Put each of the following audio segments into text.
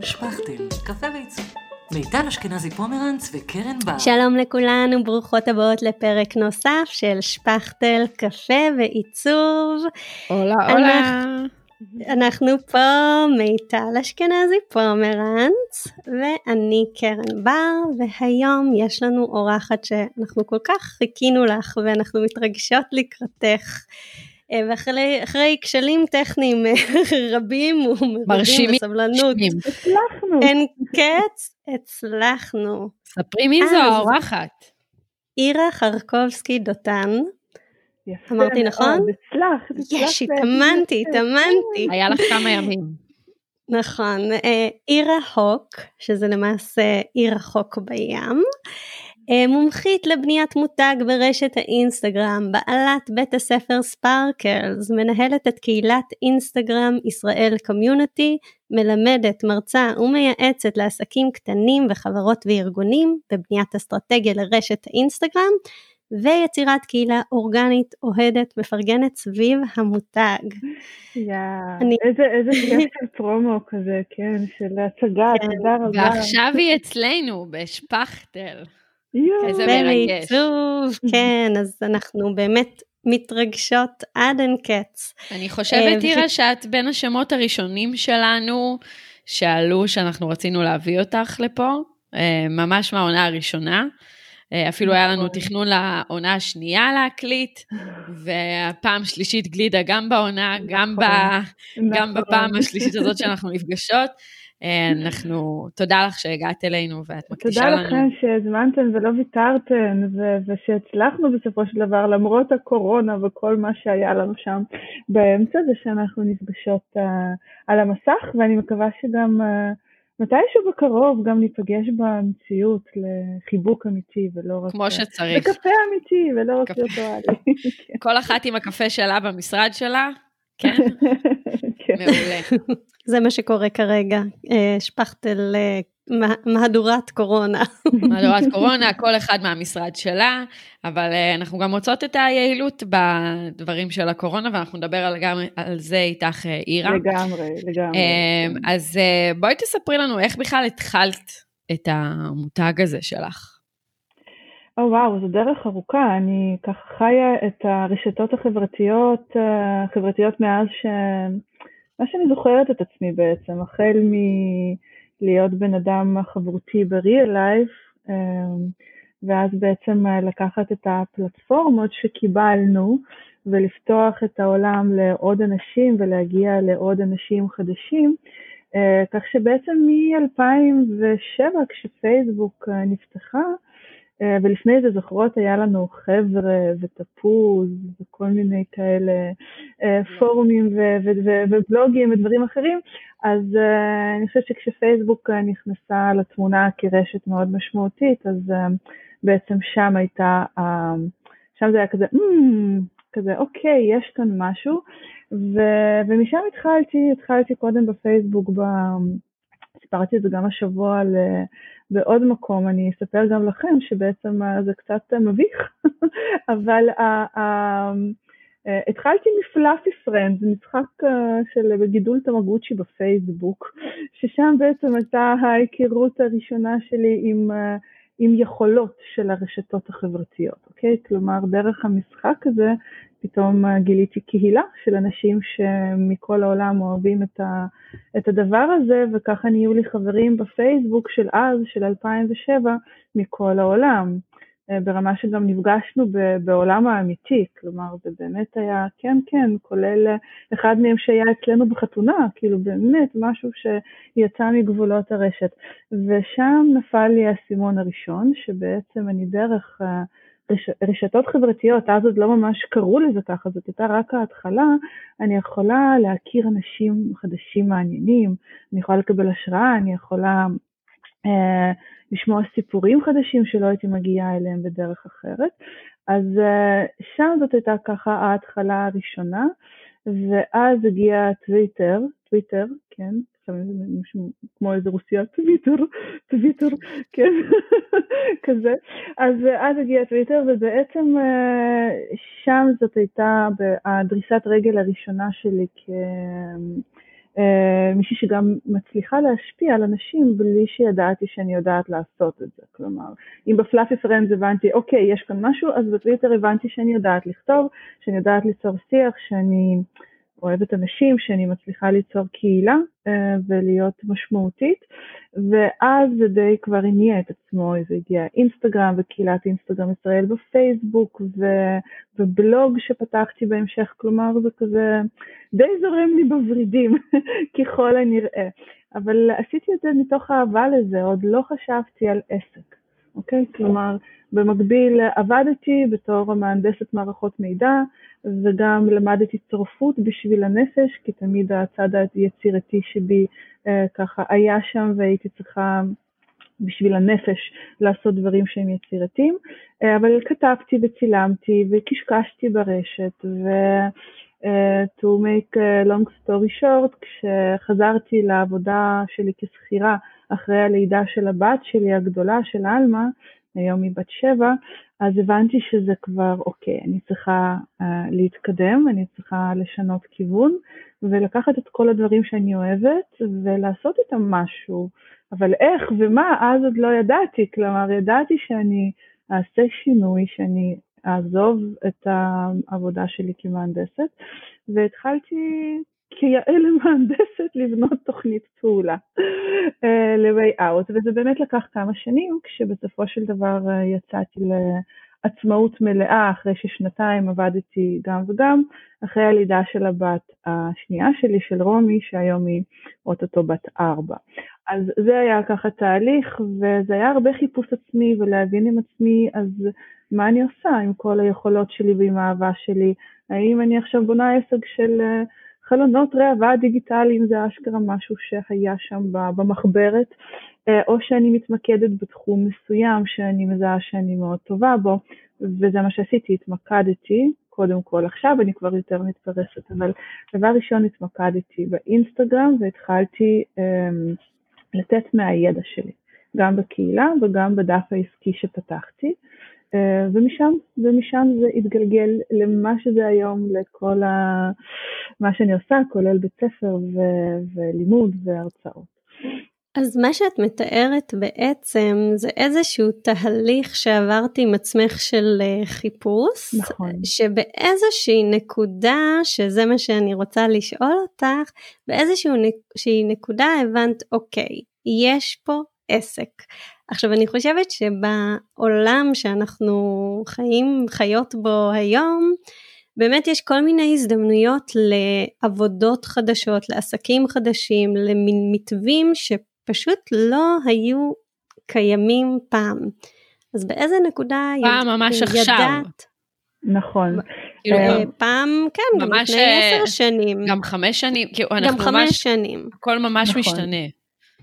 שפכטל, קפה ועיצוב. מיטל אשכנזי פומרנץ וקרן בר. שלום לכולן וברוכות הבאות לפרק נוסף של שפכטל, קפה ועיצוב. הולה הולה. אנחנו פה מיטל אשכנזי פומרנץ ואני קרן בר והיום יש לנו אורחת שאנחנו כל כך חיכינו לך ואנחנו מתרגשות לקראתך. אה, ואחרי כשלים טכניים רבים ומרובים בסבלנות, הצלחנו. אין קץ, הצלחנו. ספרי מי זו האורחת. אירה חרקובסקי דותן. יפה אמרתי נכון? מאוד, הצלחת, הצלחת יש, התאמנתי. התאמנתי. היה לך כמה ימים. נכון, אה, עירה הוק, שזה למעשה עיר החוק בים, אה, מומחית לבניית מותג ברשת האינסטגרם, בעלת בית הספר ספארקלס, מנהלת את קהילת אינסטגרם ישראל קומיוניטי, מלמדת, מרצה ומייעצת לעסקים קטנים וחברות וארגונים בבניית אסטרטגיה לרשת האינסטגרם, ויצירת קהילה אורגנית, אוהדת, מפרגנת סביב המותג. יא, אני- איזה איזה כיף של פרומו כזה, כן, של הצגה, כן. תודה רבה. ועכשיו היא אצלנו בשפכטל. איזה מרגש. ועיצוב, כן, אז אנחנו באמת מתרגשות עד אין קץ. אני אה, חושבת, טירה, שאת בין השמות הראשונים שלנו שעלו שאנחנו רצינו להביא אותך לפה, אה, ממש מהעונה הראשונה. אה, אפילו היה לנו נכון. תכנון לעונה השנייה להקליט, והפעם שלישית גלידה גם בעונה, גם, ב, גם נכון. בפעם השלישית הזאת שאנחנו נפגשות. אנחנו, תודה לך שהגעת אלינו ואת מקדישה תודה לנו. לכם שהזמנתם ולא ויתרתם, ו- ושהצלחנו בסופו של דבר, למרות הקורונה וכל מה שהיה לנו שם באמצע, זה שאנחנו נפגשות uh, על המסך, ואני מקווה שגם uh, מתישהו בקרוב גם ניפגש במציאות לחיבוק אמיתי, ולא רק... כמו אה, שצריך. בקפה אמיתי, ולא רק. וירטואלי. כל אחת עם הקפה שלה במשרד שלה, כן? מעולה. זה מה שקורה כרגע, אה, שפכטל אה, מה- מהדורת קורונה. מהדורת קורונה, כל אחד מהמשרד שלה, אבל אה, אנחנו גם מוצאות את היעילות בדברים של הקורונה, ואנחנו נדבר על, גם על זה איתך, אירה. לגמרי, לגמרי. אה, אז בואי תספרי לנו איך בכלל התחלת את המותג הזה שלך. או וואו, זו דרך ארוכה. אני ככה חיה את הרשתות החברתיות, החברתיות מאז ש... מה שאני זוכרת את עצמי בעצם, החל מלהיות בן אדם חברותי ב-real life, אה, ואז בעצם אה, לקחת את הפלטפורמות שקיבלנו ולפתוח את העולם לעוד אנשים ולהגיע לעוד אנשים חדשים. אה, כך שבעצם מ-2007 כשפייסבוק אה, נפתחה, ולפני זה זוכרות היה לנו חבר'ה ותפוז וכל מיני כאלה אה, פורומים ו- ו- ובלוגים ודברים אחרים, אז אה, אני חושבת שכשפייסבוק אה, נכנסה לתמונה כרשת מאוד משמעותית, אז אה, בעצם שם הייתה, אה, שם זה היה כזה, "מ, כזה אוקיי, יש כאן משהו, ו- ומשם התחלתי, התחלתי קודם בפייסבוק, ב- סיפרתי את זה גם השבוע ל... בעוד מקום, אני אספר גם לכם שבעצם אה, זה קצת אה, מביך, אבל אה, אה, אה, התחלתי מפלאפי פרנד, זה משחק אה, של בגידול תמגוצ'י בפייסבוק, ששם בעצם הייתה ההיכרות הראשונה שלי עם, אה, עם יכולות של הרשתות החברתיות, אוקיי? כלומר, דרך המשחק הזה פתאום אה, גיליתי קהילה של אנשים שמכל העולם אוהבים את, ה, את הדבר הזה, וככה נהיו לי חברים בפייסבוק של אז, של 2007, מכל העולם. אה, ברמה שגם נפגשנו בעולם האמיתי, כלומר זה באמת היה, כן כן, כולל אה, אחד מהם שהיה אצלנו בחתונה, כאילו באמת משהו שיצא מגבולות הרשת. ושם נפל לי האסימון הראשון, שבעצם אני דרך אה, רש, רשתות חברתיות, אז עוד לא ממש קראו לזה ככה, זאת הייתה רק ההתחלה, אני יכולה להכיר אנשים חדשים מעניינים, אני יכולה לקבל השראה, אני יכולה אה, לשמוע סיפורים חדשים שלא הייתי מגיעה אליהם בדרך אחרת. אז אה, שם זאת הייתה ככה ההתחלה הראשונה, ואז הגיע טוויטר, טוויטר, כן, כמו איזה רוסיה, טוויטר, טוויטר, כן, כזה. אז אה, אז הגיע טוויטר, ובעצם אה, שם זאת הייתה הדריסת רגל הראשונה שלי כ... אה, מישהי שגם מצליחה להשפיע על אנשים בלי שידעתי שאני יודעת לעשות את זה. כלומר, אם ב Fluffy Friends הבנתי, אוקיי, יש כאן משהו, אז בטוויטר הבנתי שאני יודעת לכתוב, שאני יודעת ליצור שיח, שאני אוהבת אנשים, שאני מצליחה ליצור קהילה אה, ולהיות משמעותית, ואז זה די כבר הניע את עצמו, זה הגיע אינסטגרם וקהילת אינסטגרם ישראל בפייסבוק ו- ובלוג שפתחתי בהמשך, כלומר זה כזה די זורם לי בוורידים ככל הנראה, אבל עשיתי את זה מתוך אהבה לזה, עוד לא חשבתי על עסק, אוקיי? כלומר במקביל עבדתי בתור מהנדסת מערכות מידע וגם למדתי צורפות בשביל הנפש, כי תמיד הצד היצירתי שבי אה, ככה היה שם והייתי צריכה בשביל הנפש לעשות דברים שהם יצירתיים, אה, אבל כתבתי וצילמתי וקשקשתי ברשת ו... Uh, to make a long story short, כשחזרתי לעבודה שלי כשכירה אחרי הלידה של הבת שלי הגדולה, של עלמה, היום היא בת שבע, אז הבנתי שזה כבר אוקיי, אני צריכה uh, להתקדם, אני צריכה לשנות כיוון ולקחת את כל הדברים שאני אוהבת ולעשות איתם משהו. אבל איך ומה, אז עוד לא ידעתי, כלומר ידעתי שאני אעשה שינוי, שאני אעזוב את העבודה שלי כמהנדסת, והתחלתי כיאה למהנדסת לבנות תוכנית פעולה uh, ל-way out, וזה באמת לקח כמה שנים, כשבסופו של דבר uh, יצאתי לעצמאות מלאה, אחרי ששנתיים עבדתי גם וגם, אחרי הלידה של הבת השנייה שלי, של רומי, שהיום היא אוטוטו בת ארבע. אז זה היה ככה תהליך, וזה היה הרבה חיפוש עצמי ולהבין עם עצמי, אז מה אני עושה עם כל היכולות שלי ועם האהבה שלי? האם אני עכשיו בונה עסק של... Uh, חלונות ראווה דיגיטליים זה אשכרה משהו שהיה שם במחברת, אה, או שאני מתמקדת בתחום מסוים שאני מזהה שאני מאוד טובה בו, וזה מה שעשיתי, התמקדתי, קודם כל עכשיו אני כבר יותר מתפרסת, אבל דבר ראשון התמקדתי באינסטגרם והתחלתי um, לתת מהידע שלי, גם בקהילה וגם בדף העסקי שפתחתי. אה, ומשם, ומשם זה התגלגל למה שזה היום, לכל ה... מה שאני עושה, כולל בית ספר ו- ולימוד והרצאות. אז מה שאת מתארת בעצם זה איזשהו תהליך שעברתי עם עצמך של אה, חיפוש, נכון. שבאיזושהי נקודה, שזה מה שאני רוצה לשאול אותך, באיזושהי נקודה הבנת, אוקיי, יש פה עסק. עכשיו אני חושבת שבעולם שאנחנו חיים, חיות בו היום, באמת יש כל מיני הזדמנויות לעבודות חדשות, לעסקים חדשים, למין מתווים שפשוט לא היו קיימים פעם. אז באיזה נקודה פעם יד... ממש ידעת? עכשיו. נכון. כאילו, אה, פעם, כן, גם לפני עשר אה, שנים. גם חמש שנים, כאילו, גם חמש ממש, שנים. הכל ממש נכון. משתנה.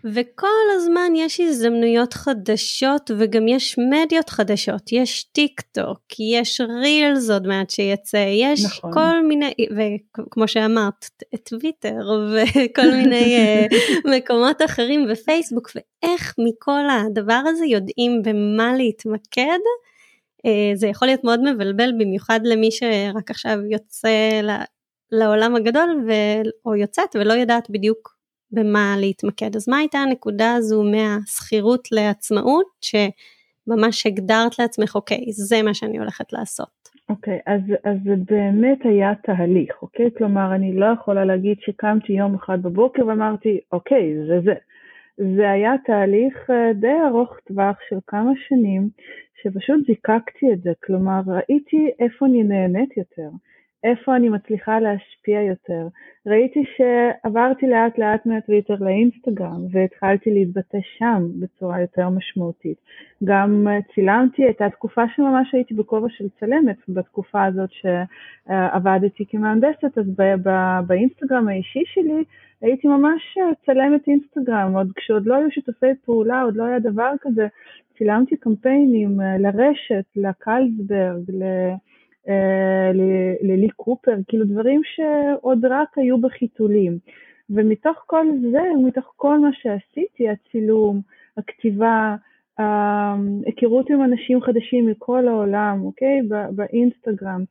וכל הזמן יש הזדמנויות חדשות וגם יש מדיות חדשות, יש טיק טוק, יש רילס עוד מעט שיצא, יש נכון. כל מיני, וכמו שאמרת, טוויטר וכל מיני אה, מקומות אחרים ופייסבוק, ואיך מכל הדבר הזה יודעים במה להתמקד. אה, זה יכול להיות מאוד מבלבל במיוחד למי שרק עכשיו יוצא לעולם הגדול ו... או יוצאת ולא יודעת בדיוק במה להתמקד. אז מה הייתה הנקודה הזו מהשכירות לעצמאות, שממש הגדרת לעצמך, אוקיי, זה מה שאני הולכת לעשות. אוקיי, אז, זה באמת היה תהליך, אוקיי? כלומר, אני לא יכולה להגיד שקמתי יום אחד בבוקר ואמרתי, אוקיי, זה זה. זה היה תהליך אה, די ארוך טווח של כמה שנים, שפשוט זיקקתי את זה, כלומר, ראיתי איפה אני נהנית יותר. איפה אני מצליחה להשפיע יותר. ראיתי שעברתי לאט לאט מהטוויטר לאינסטגרם והתחלתי להתבטא שם בצורה יותר משמעותית. גם צילמתי, הייתה תקופה שממש הייתי בכובע של צלמת בתקופה הזאת שעבדתי כמהנדסת, אז באינסטגרם האישי שלי הייתי ממש צלמת אינסטגרם, עוד כשעוד לא היו שיתופי פעולה, עוד לא היה דבר כזה. צילמתי קמפיינים לרשת, לקלסברג, ל... אה, ללי קופר, כאילו דברים שעוד רק היו בחיתולים. ומתוך כל זה, מתוך כל מה שעשיתי, הצילום, הכתיבה, ההיכרות עם אנשים חדשים מכל העולם, אוקיי? באינסטגרם,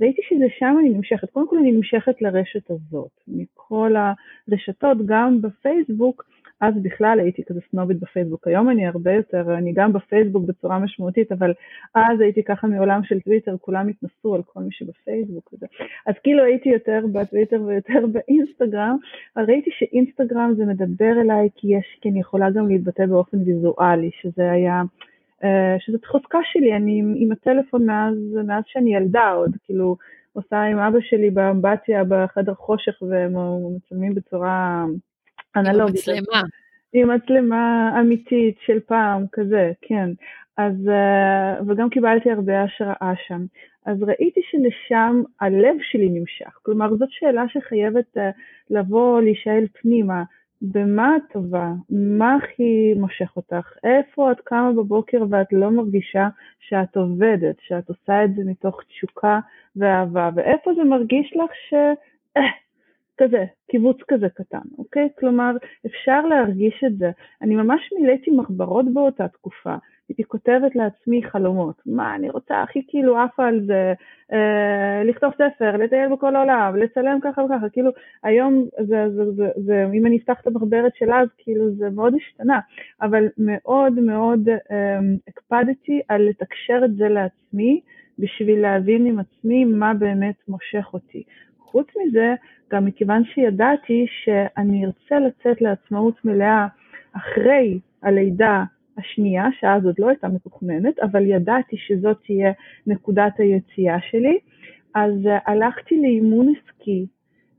ראיתי שזה שם אני נמשכת. קודם כל אני נמשכת לרשת הזאת, מכל הרשתות, גם בפייסבוק, אז בכלל הייתי כזה סנובית בפייסבוק, היום אני הרבה יותר, אני גם בפייסבוק בצורה משמעותית, אבל אז הייתי ככה מעולם של טוויטר, כולם התנסו על כל מי שבפייסבוק וזה. אז כאילו הייתי יותר בטוויטר ויותר באינסטגרם, אבל ראיתי שאינסטגרם זה מדבר אליי כי יש, כי אני יכולה גם להתבטא באופן ויזואלי, שזה היה... אה, שזאת חוזקה שלי, אני עם, עם הטלפון מאז, מאז שאני ילדה עוד, כאילו עושה עם אבא שלי באמבטיה בחדר חושך ומצלמים בצורה אנלוגית. עם מצלמה. עם מצלמה אמיתית של פעם, כזה, כן. אז, אה, וגם קיבלתי הרבה השראה שם. אז ראיתי שלשם הלב שלי נמשך. כלומר, זאת שאלה שחייבת אה, לבוא, להישאל פנימה. במה את טובה? מה הכי מושך אותך? איפה את קמה בבוקר ואת לא מרגישה שאת עובדת, שאת עושה את זה מתוך תשוקה ואהבה? ואיפה זה מרגיש לך ש... כזה, קיבוץ כזה קטן, אוקיי? כלומר, אפשר להרגיש את זה. אני ממש מילאתי מחברות באותה תקופה. הייתי כותבת לעצמי חלומות. מה אני רוצה, הכי כאילו עפה על זה, אה, לכתוב ספר, לטייל בכל העולם, לצלם ככה וככה. כאילו, היום, זה, זה, זה, זה, אם אני אפתח את המחברת של אז, כאילו, זה מאוד השתנה. אבל מאוד מאוד אה, הקפדתי על לתקשר את זה לעצמי, בשביל להבין עם עצמי מה באמת מושך אותי. חוץ מזה, גם מכיוון שידעתי שאני ארצה לצאת לעצמאות מלאה אחרי הלידה השנייה, שאז עוד לא הייתה מתוכננת, אבל ידעתי שזאת תהיה נקודת היציאה שלי, אז הלכתי לאימון עסקי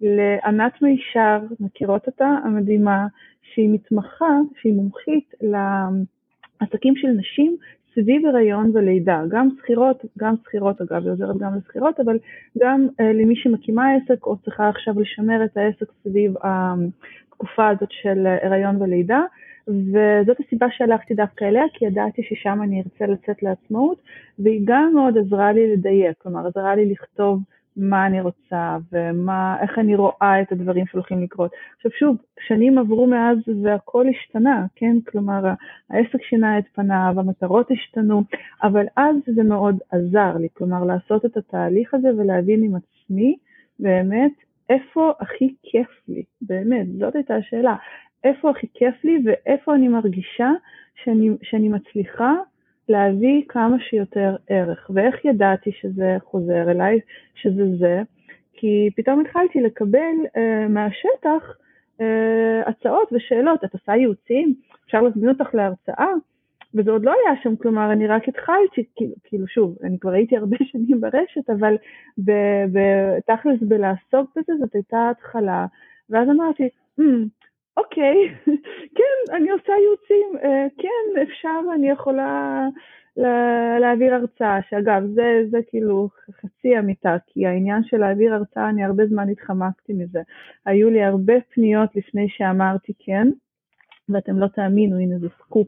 לענת מישר, מכירות אותה? המדהימה, שהיא מתמחה, שהיא מומחית לעסקים של נשים סביב הריון ולידה, גם שכירות, גם שכירות אגב, היא עוזרת גם לשכירות, אבל גם uh, למי שמקימה עסק או צריכה עכשיו לשמר את העסק סביב התקופה הזאת של הריון ולידה, וזאת הסיבה שהלכתי דווקא אליה, כי ידעתי ששם אני ארצה לצאת לעצמאות, והיא גם מאוד עזרה לי לדייק, כלומר עזרה לי לכתוב מה אני רוצה ואיך אני רואה את הדברים שהולכים לקרות. עכשיו שוב, שנים עברו מאז והכל השתנה, כן? כלומר העסק שינה את פניו, המטרות השתנו, אבל אז זה מאוד עזר לי, כלומר לעשות את התהליך הזה ולהבין עם עצמי באמת איפה הכי כיף לי, באמת, זאת הייתה השאלה, איפה הכי כיף לי ואיפה אני מרגישה שאני, שאני מצליחה להביא כמה שיותר ערך. ואיך ידעתי שזה חוזר אליי, שזה זה? כי פתאום התחלתי לקבל uh, מהשטח uh, הצעות ושאלות, את עושה ייעוצים? אפשר להזמין אותך להרצאה? וזה עוד לא היה שם, כלומר, אני רק התחלתי, כאילו, שוב, אני כבר הייתי הרבה שנים ברשת, אבל בתכלס בלעסוק בזה זאת הייתה התחלה, ואז אמרתי, mm, אוקיי, כן, אני עושה ייעוצים, אה, אפשר, אני יכולה להעביר הרצאה, שאגב, זה, זה כאילו חצי אמיתה, כי העניין של להעביר הרצאה, אני הרבה זמן התחמקתי מזה. היו לי הרבה פניות לפני שאמרתי כן, ואתם לא תאמינו, הנה זה סקופ.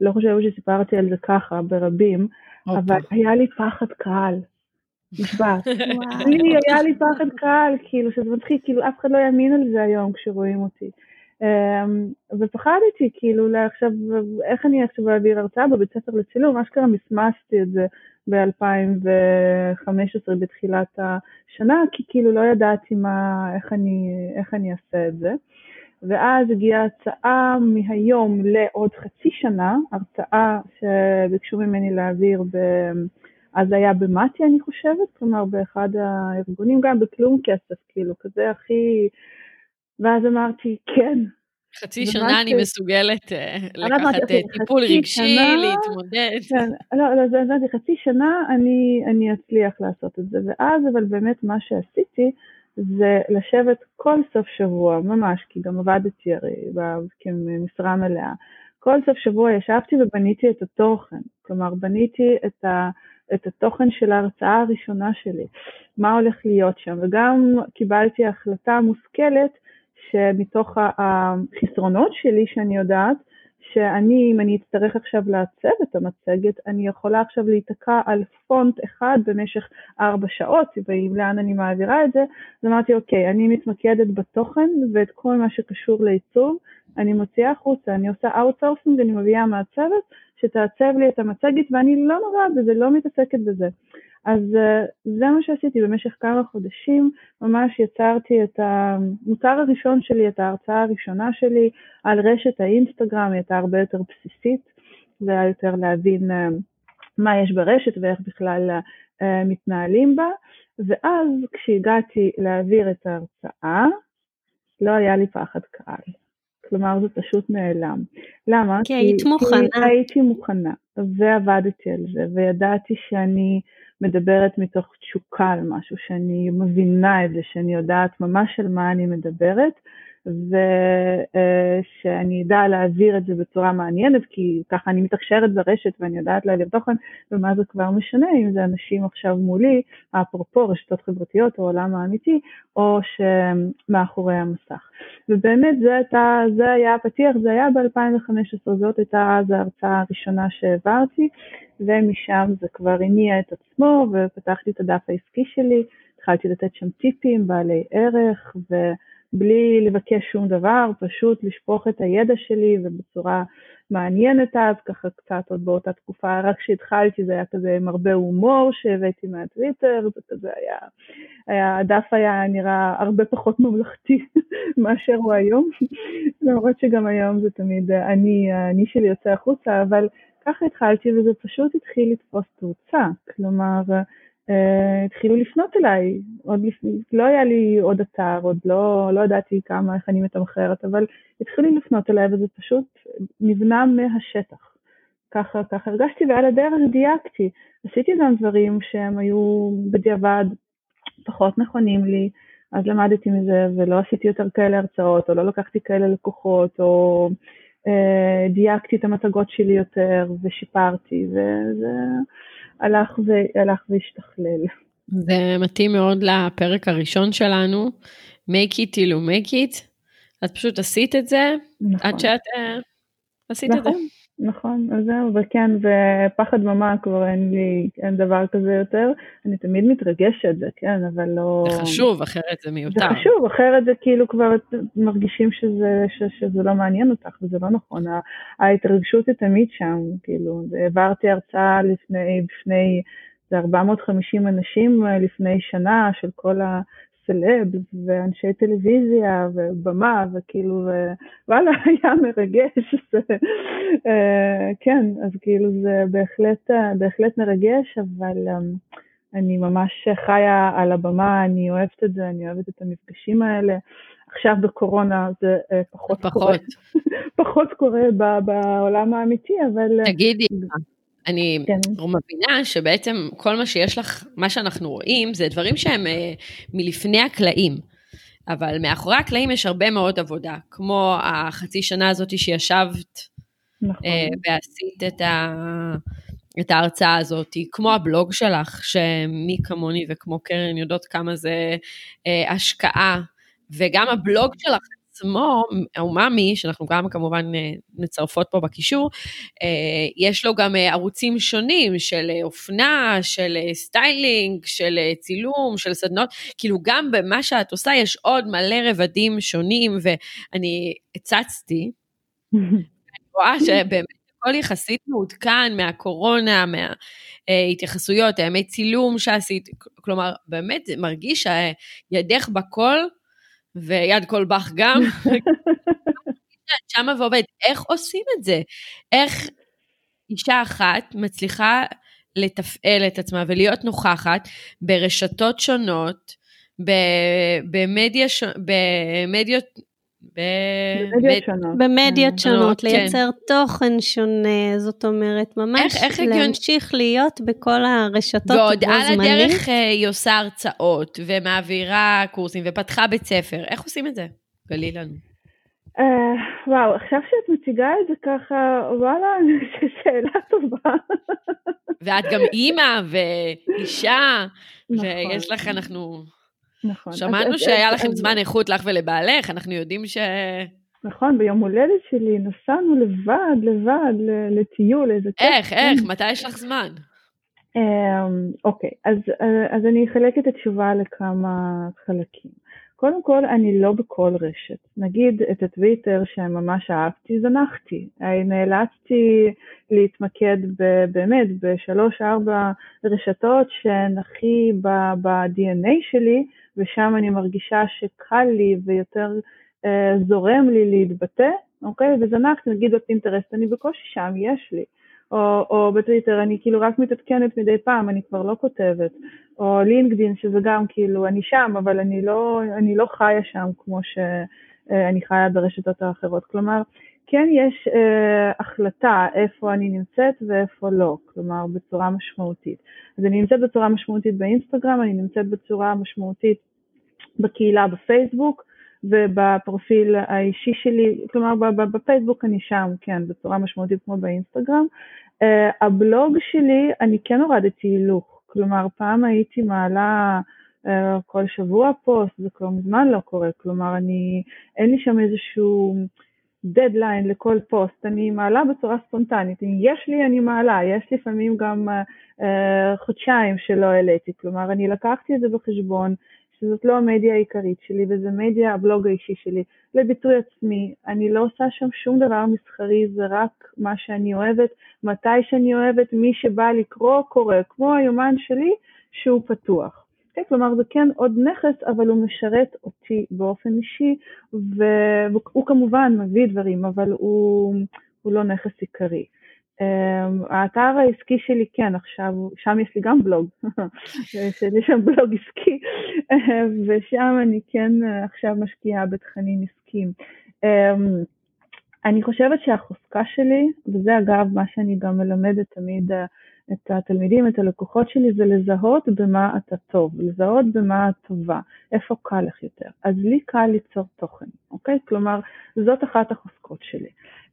לא חושבת שסיפרתי על זה ככה ברבים. אבל היה לי פחד קהל. נשבעת. לי היה לי פחד קהל, כאילו, שזה מצחיק, כאילו אף אחד לא יאמין על זה היום כשרואים אותי. אמ, ופחדתי כאילו לעכשיו, איך אני עכשיו אעביר הרצאה בבית ספר לצילום, אשכרה מסמסתי את זה ב-2015 בתחילת השנה, כי כאילו לא ידעתי מה, איך אני, איך אני אעשה את זה. ואז הגיעה הצעה מהיום לעוד חצי שנה, הרצאה שביקשו ממני להעביר ב... אז היה במטי אני חושבת, כלומר באחד הארגונים, גם בכלום כסף, כאילו, כזה הכי ואז אמרתי, כן. חצי שנה אני מסוגלת אה, לקחת אה, טיפול רגשי, להתמודד. כן, לא, לא, זה הבנתי, חצי שנה אני, אני אצליח לעשות את זה. ואז אבל באמת מה שעשיתי זה לשבת כל סוף שבוע, ממש, כי גם עבדתי הרי כמשרה מלאה. כל סוף שבוע ישבתי ובניתי את התוכן. כלומר, בניתי את ה... את התוכן של ההרצאה הראשונה שלי, מה הולך להיות שם, וגם קיבלתי החלטה מושכלת שמתוך החסרונות שלי שאני יודעת, שאני, אם אני אצטרך עכשיו לעצב את המצגת, אני יכולה עכשיו להיתקע על פונט אחד במשך ארבע שעות, ואם לאן אני מעבירה את זה, אז אמרתי, אוקיי, אני מתמקדת בתוכן ואת כל מה שקשור לעיצוב, אני מוציאה החוצה, אני עושה outsourcing, אני מביאה מעצבת שתעצב לי את המצגת ואני לא נוגעת בזה, לא מתעסקת בזה. אז אה, זה מה שעשיתי במשך כמה חודשים, ממש יצרתי את המוצר הראשון שלי, את ההרצאה הראשונה שלי על רשת האינסטגרם, היא הייתה הרבה יותר בסיסית, זה היה יותר להבין uh, מה יש ברשת ואיך בכלל uh, מתנהלים בה, ואז כשהגעתי להעביר את ההרצאה, לא היה לי פחד קהל. כלומר זה פשוט נעלם. למה? כי היית מוכנה. כי הייתי מוכנה, ועבדתי על זה, וידעתי שאני מדברת מתוך תשוקה על משהו, שאני מבינה את זה, שאני יודעת ממש על מה אני מדברת, ושאני אדע להעביר את זה בצורה מעניינת, כי ככה אני מתקשרת ברשת ואני יודעת להעביר תוכן, ומה זה כבר משנה אם זה אנשים עכשיו מולי, אפרופו רשתות חברתיות או עולם האמיתי, או שמאחורי המסך. ובאמת זה, הייתה, זה היה הפתיח, זה היה ב-2015, זאת הייתה אז ההרצאה הראשונה שהעברתי, ומשם זה כבר הניע את עצמו, ופתחתי את הדף העסקי שלי, התחלתי לתת שם טיפים בעלי ערך, ו... בלי לבקש שום דבר, פשוט לשפוך את הידע שלי ובצורה מעניינת אז, ככה קצת עוד באותה תקופה, רק כשהתחלתי זה היה כזה עם הרבה הומור שהבאתי מהטוויטר, זה כזה היה, היה, הדף היה נראה הרבה פחות ממלכתי מאשר הוא היום, למרות שגם היום זה תמיד אני, אני שלי יוצא החוצה, אבל ככה התחלתי וזה פשוט התחיל לתפוס תאוצה, כלומר התחילו לפנות אליי, עוד לפני, לא היה לי עוד אתר, עוד לא, לא ידעתי כמה, איך אני מתמחרת, אבל התחילו לפנות אליי וזה פשוט נבנה מהשטח. ככה, ככה הרגשתי ועל הדרך דייקתי. עשיתי גם דברים שהם היו בדיעבד פחות נכונים לי, אז למדתי מזה ולא עשיתי יותר כאלה הרצאות, או לא לקחתי כאלה לקוחות, או אה, דייקתי את המצגות שלי יותר ושיפרתי, וזה... הלך, ו, הלך והשתכלל. זה מתאים מאוד לפרק הראשון שלנו, make it till you make it. את פשוט עשית את זה, נכון. עד שאת uh, עשית נכון, את זה. נכון, אז זהו, וכן, ופחד ממה כבר אין לי, אין דבר כזה יותר. אני תמיד מתרגשת, זה כן, אבל לא... זה חשוב, אחרת זה מיותר. זה חשוב, אחרת זה כאילו כבר מרגישים שזה, ש, שזה לא מעניין אותך, וזה לא נכון. ההתרגשות היא תמיד שם, כאילו, העברתי הרצאה לפני, בפני, זה 450 אנשים לפני שנה של כל ה... סלב ואנשי טלוויזיה ובמה וכאילו וואלה היה מרגש. אה, כן אז כאילו זה בהחלט בהחלט מרגש אבל אמ, אני ממש חיה על הבמה אני אוהבת את זה אני אוהבת את המפגשים האלה. עכשיו בקורונה זה אה, פחות, פחות. קורה. פחות קורה בעולם האמיתי אבל תגידי אני כן. מבינה שבעצם כל מה שיש לך, מה שאנחנו רואים, זה דברים שהם uh, מלפני הקלעים. אבל מאחורי הקלעים יש הרבה מאוד עבודה, כמו החצי שנה הזאת שישבת נכון. uh, ועשית את, ה, את ההרצאה הזאת, כמו הבלוג שלך, שמי כמוני וכמו קרן יודעות כמה זה אה, השקעה, וגם הבלוג שלך עצמו, אומאמי, שאנחנו גם כמובן אה, מצרפות פה בקישור, אה, יש לו גם אה, ערוצים שונים של אופנה, של סטיילינג, של צילום, של סדנות, כאילו גם במה שאת עושה יש עוד מלא רבדים שונים, ואני הצצתי, אני רואה שבאמת הכל יחסית מעודכן מהקורונה, מההתייחסויות, הימי צילום שעשית, כלומר, באמת מרגיש שידך בכל, ויד כל בח גם. שמה ועובד, איך עושים את זה? איך אישה אחת מצליחה לתפעל את עצמה ולהיות נוכחת ברשתות שונות, במדיה, במדיות במדיות שונות, במדיות כן. שונות כן. לייצר תוכן שונה, זאת אומרת, ממש איך, איך להמשיך הגיון... להיות בכל הרשתות בו זמנית. ועוד על הדרך אה, היא עושה הרצאות, ומעבירה קורסים, ופתחה בית ספר, איך עושים את זה? גלי לנו. Uh, וואו, עכשיו שאת מציגה את זה ככה, וואלה, שאלה טובה. ואת גם אימא ואישה, נכון. ויש לך, אנחנו... נכון. שמענו אז, שהיה אז, לכם אז... זמן איכות לך ולבעלך, אנחנו יודעים ש... נכון, ביום הולדת שלי נסענו לבד, לבד, לטיול, איזה. איך, איך, מתי יש לך זמן? אמ, אוקיי, אז, אז אני אחלק את התשובה לכמה חלקים. קודם כל, אני לא בכל רשת. נגיד את הטוויטר שממש אהבתי, זנחתי. נאלצתי להתמקד ב, באמת בשלוש-ארבע רשתות שהן הכי ב-DNA שלי, ושם אני מרגישה שקל לי ויותר אה, זורם לי להתבטא, אוקיי? וזנחתי, נגיד בפינטרסט, אני בקושי שם, יש לי. או, או בטוויטר אני כאילו רק מתעדכנת מדי פעם, אני כבר לא כותבת, או לינקדין שזה גם כאילו, אני שם, אבל אני לא, אני לא חיה שם כמו שאני חיה ברשתות האחרות. כלומר, כן יש אה, החלטה איפה אני נמצאת ואיפה לא, כלומר בצורה משמעותית. אז אני נמצאת בצורה משמעותית באינסטגרם, אני נמצאת בצורה משמעותית בקהילה בפייסבוק, ובפרופיל האישי שלי, כלומר בפייסבוק אני שם, כן, בצורה משמעותית כמו באינסטגרם. אה, הבלוג שלי, אני כן הורדתי הילוך, כלומר פעם הייתי מעלה אה, כל שבוע פוסט, זה כבר מזמן לא קורה, כלומר אני, אין לי שם איזשהו דדליין לכל פוסט, אני מעלה בצורה ספונטנית, אם יש לי אני מעלה, יש לפעמים גם uh, חודשיים שלא העליתי, כלומר אני לקחתי את זה בחשבון, שזאת לא המדיה העיקרית שלי וזה מדיה הבלוג האישי שלי, לביטוי עצמי, אני לא עושה שם שום דבר מסחרי, זה רק מה שאני אוהבת, מתי שאני אוהבת, מי שבא לקרוא קורא, כמו היומן שלי שהוא פתוח. כן, כלומר זה כן עוד נכס, אבל הוא משרת אותי באופן אישי, והוא כמובן מביא דברים, אבל הוא, הוא לא נכס עיקרי. Um, האתר העסקי שלי כן עכשיו, שם יש לי גם בלוג, יש לי שם בלוג עסקי, ושם אני כן עכשיו משקיעה בתכנים עסקיים. Um, אני חושבת שהחוזקה שלי, וזה אגב מה שאני גם מלמדת תמיד אה, את התלמידים, את הלקוחות שלי, זה לזהות במה אתה טוב, לזהות במה את טובה, איפה קל לך יותר. אז לי קל ליצור תוכן, אוקיי? כלומר, זאת אחת החוזקות שלי.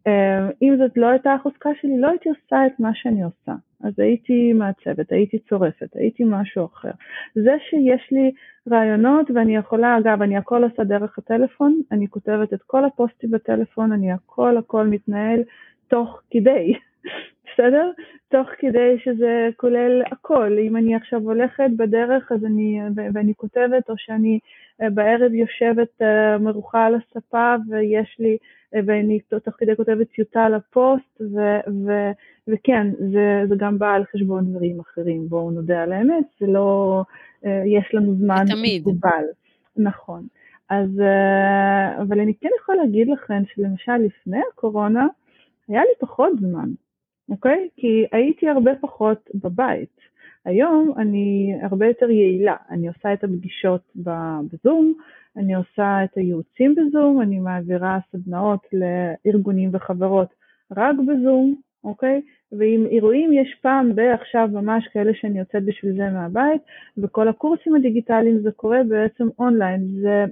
אה, אם זאת לא הייתה החוזקה שלי, לא הייתי עושה את מה שאני עושה. אז הייתי מעצבת, הייתי צורפת, הייתי משהו אחר. זה שיש לי רעיונות ואני יכולה, אגב, אני הכל עושה דרך הטלפון, אני כותבת את כל הפוסטים בטלפון, אני הכל הכל מתנהל תוך כדי, בסדר? תוך כדי שזה כולל הכל. אם אני עכשיו הולכת בדרך אז אני, ואני כותבת, או שאני אה, בערב יושבת אה, מרוחה על הספה ויש לי ואני תוך כדי כותבת טיוטה לפוסט, ו, ו, וכן, זה, זה גם בא על חשבון דברים אחרים, בואו נודה על האמת, זה לא, אה, יש לנו זמן מוגבל. נכון. אז, אה, אבל אני כן יכולה להגיד לכם שלמשל לפני הקורונה, היה לי פחות זמן, אוקיי? כי הייתי הרבה פחות בבית. היום אני הרבה יותר יעילה, אני עושה את הפגישות בזום, אני עושה את הייעוצים בזום, אני מעבירה סדנאות לארגונים וחברות רק בזום, אוקיי? ועם אירועים יש פעם בעכשיו ממש כאלה שאני יוצאת בשביל זה מהבית, וכל הקורסים הדיגיטליים זה קורה בעצם אונליין. זה,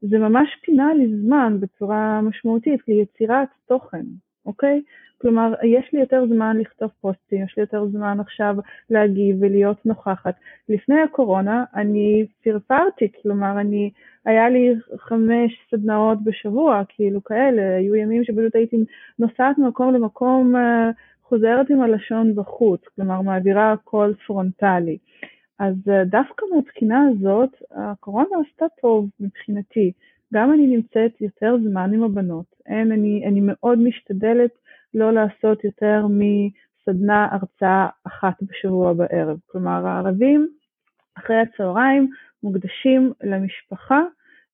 זה ממש פינה לי זמן בצורה משמעותית ליצירת תוכן, אוקיי? כלומר, יש לי יותר זמן לכתוב פוסטים, יש לי יותר זמן עכשיו להגיב ולהיות נוכחת. לפני הקורונה אני פרפרתי, כלומר, אני, היה לי חמש סדנאות בשבוע, כאילו כאלה, היו ימים שפשוט הייתי נוסעת ממקום למקום, אה, חוזרת עם הלשון בחוץ, כלומר, מעבירה הכל פרונטלי. אז אה, דווקא מהבחינה הזאת, הקורונה עשתה טוב מבחינתי. גם אני נמצאת יותר זמן עם הבנות, אין, אני, אני מאוד משתדלת לא לעשות יותר מסדנה הרצאה אחת בשבוע בערב. כלומר, הערבים אחרי הצהריים מוקדשים למשפחה.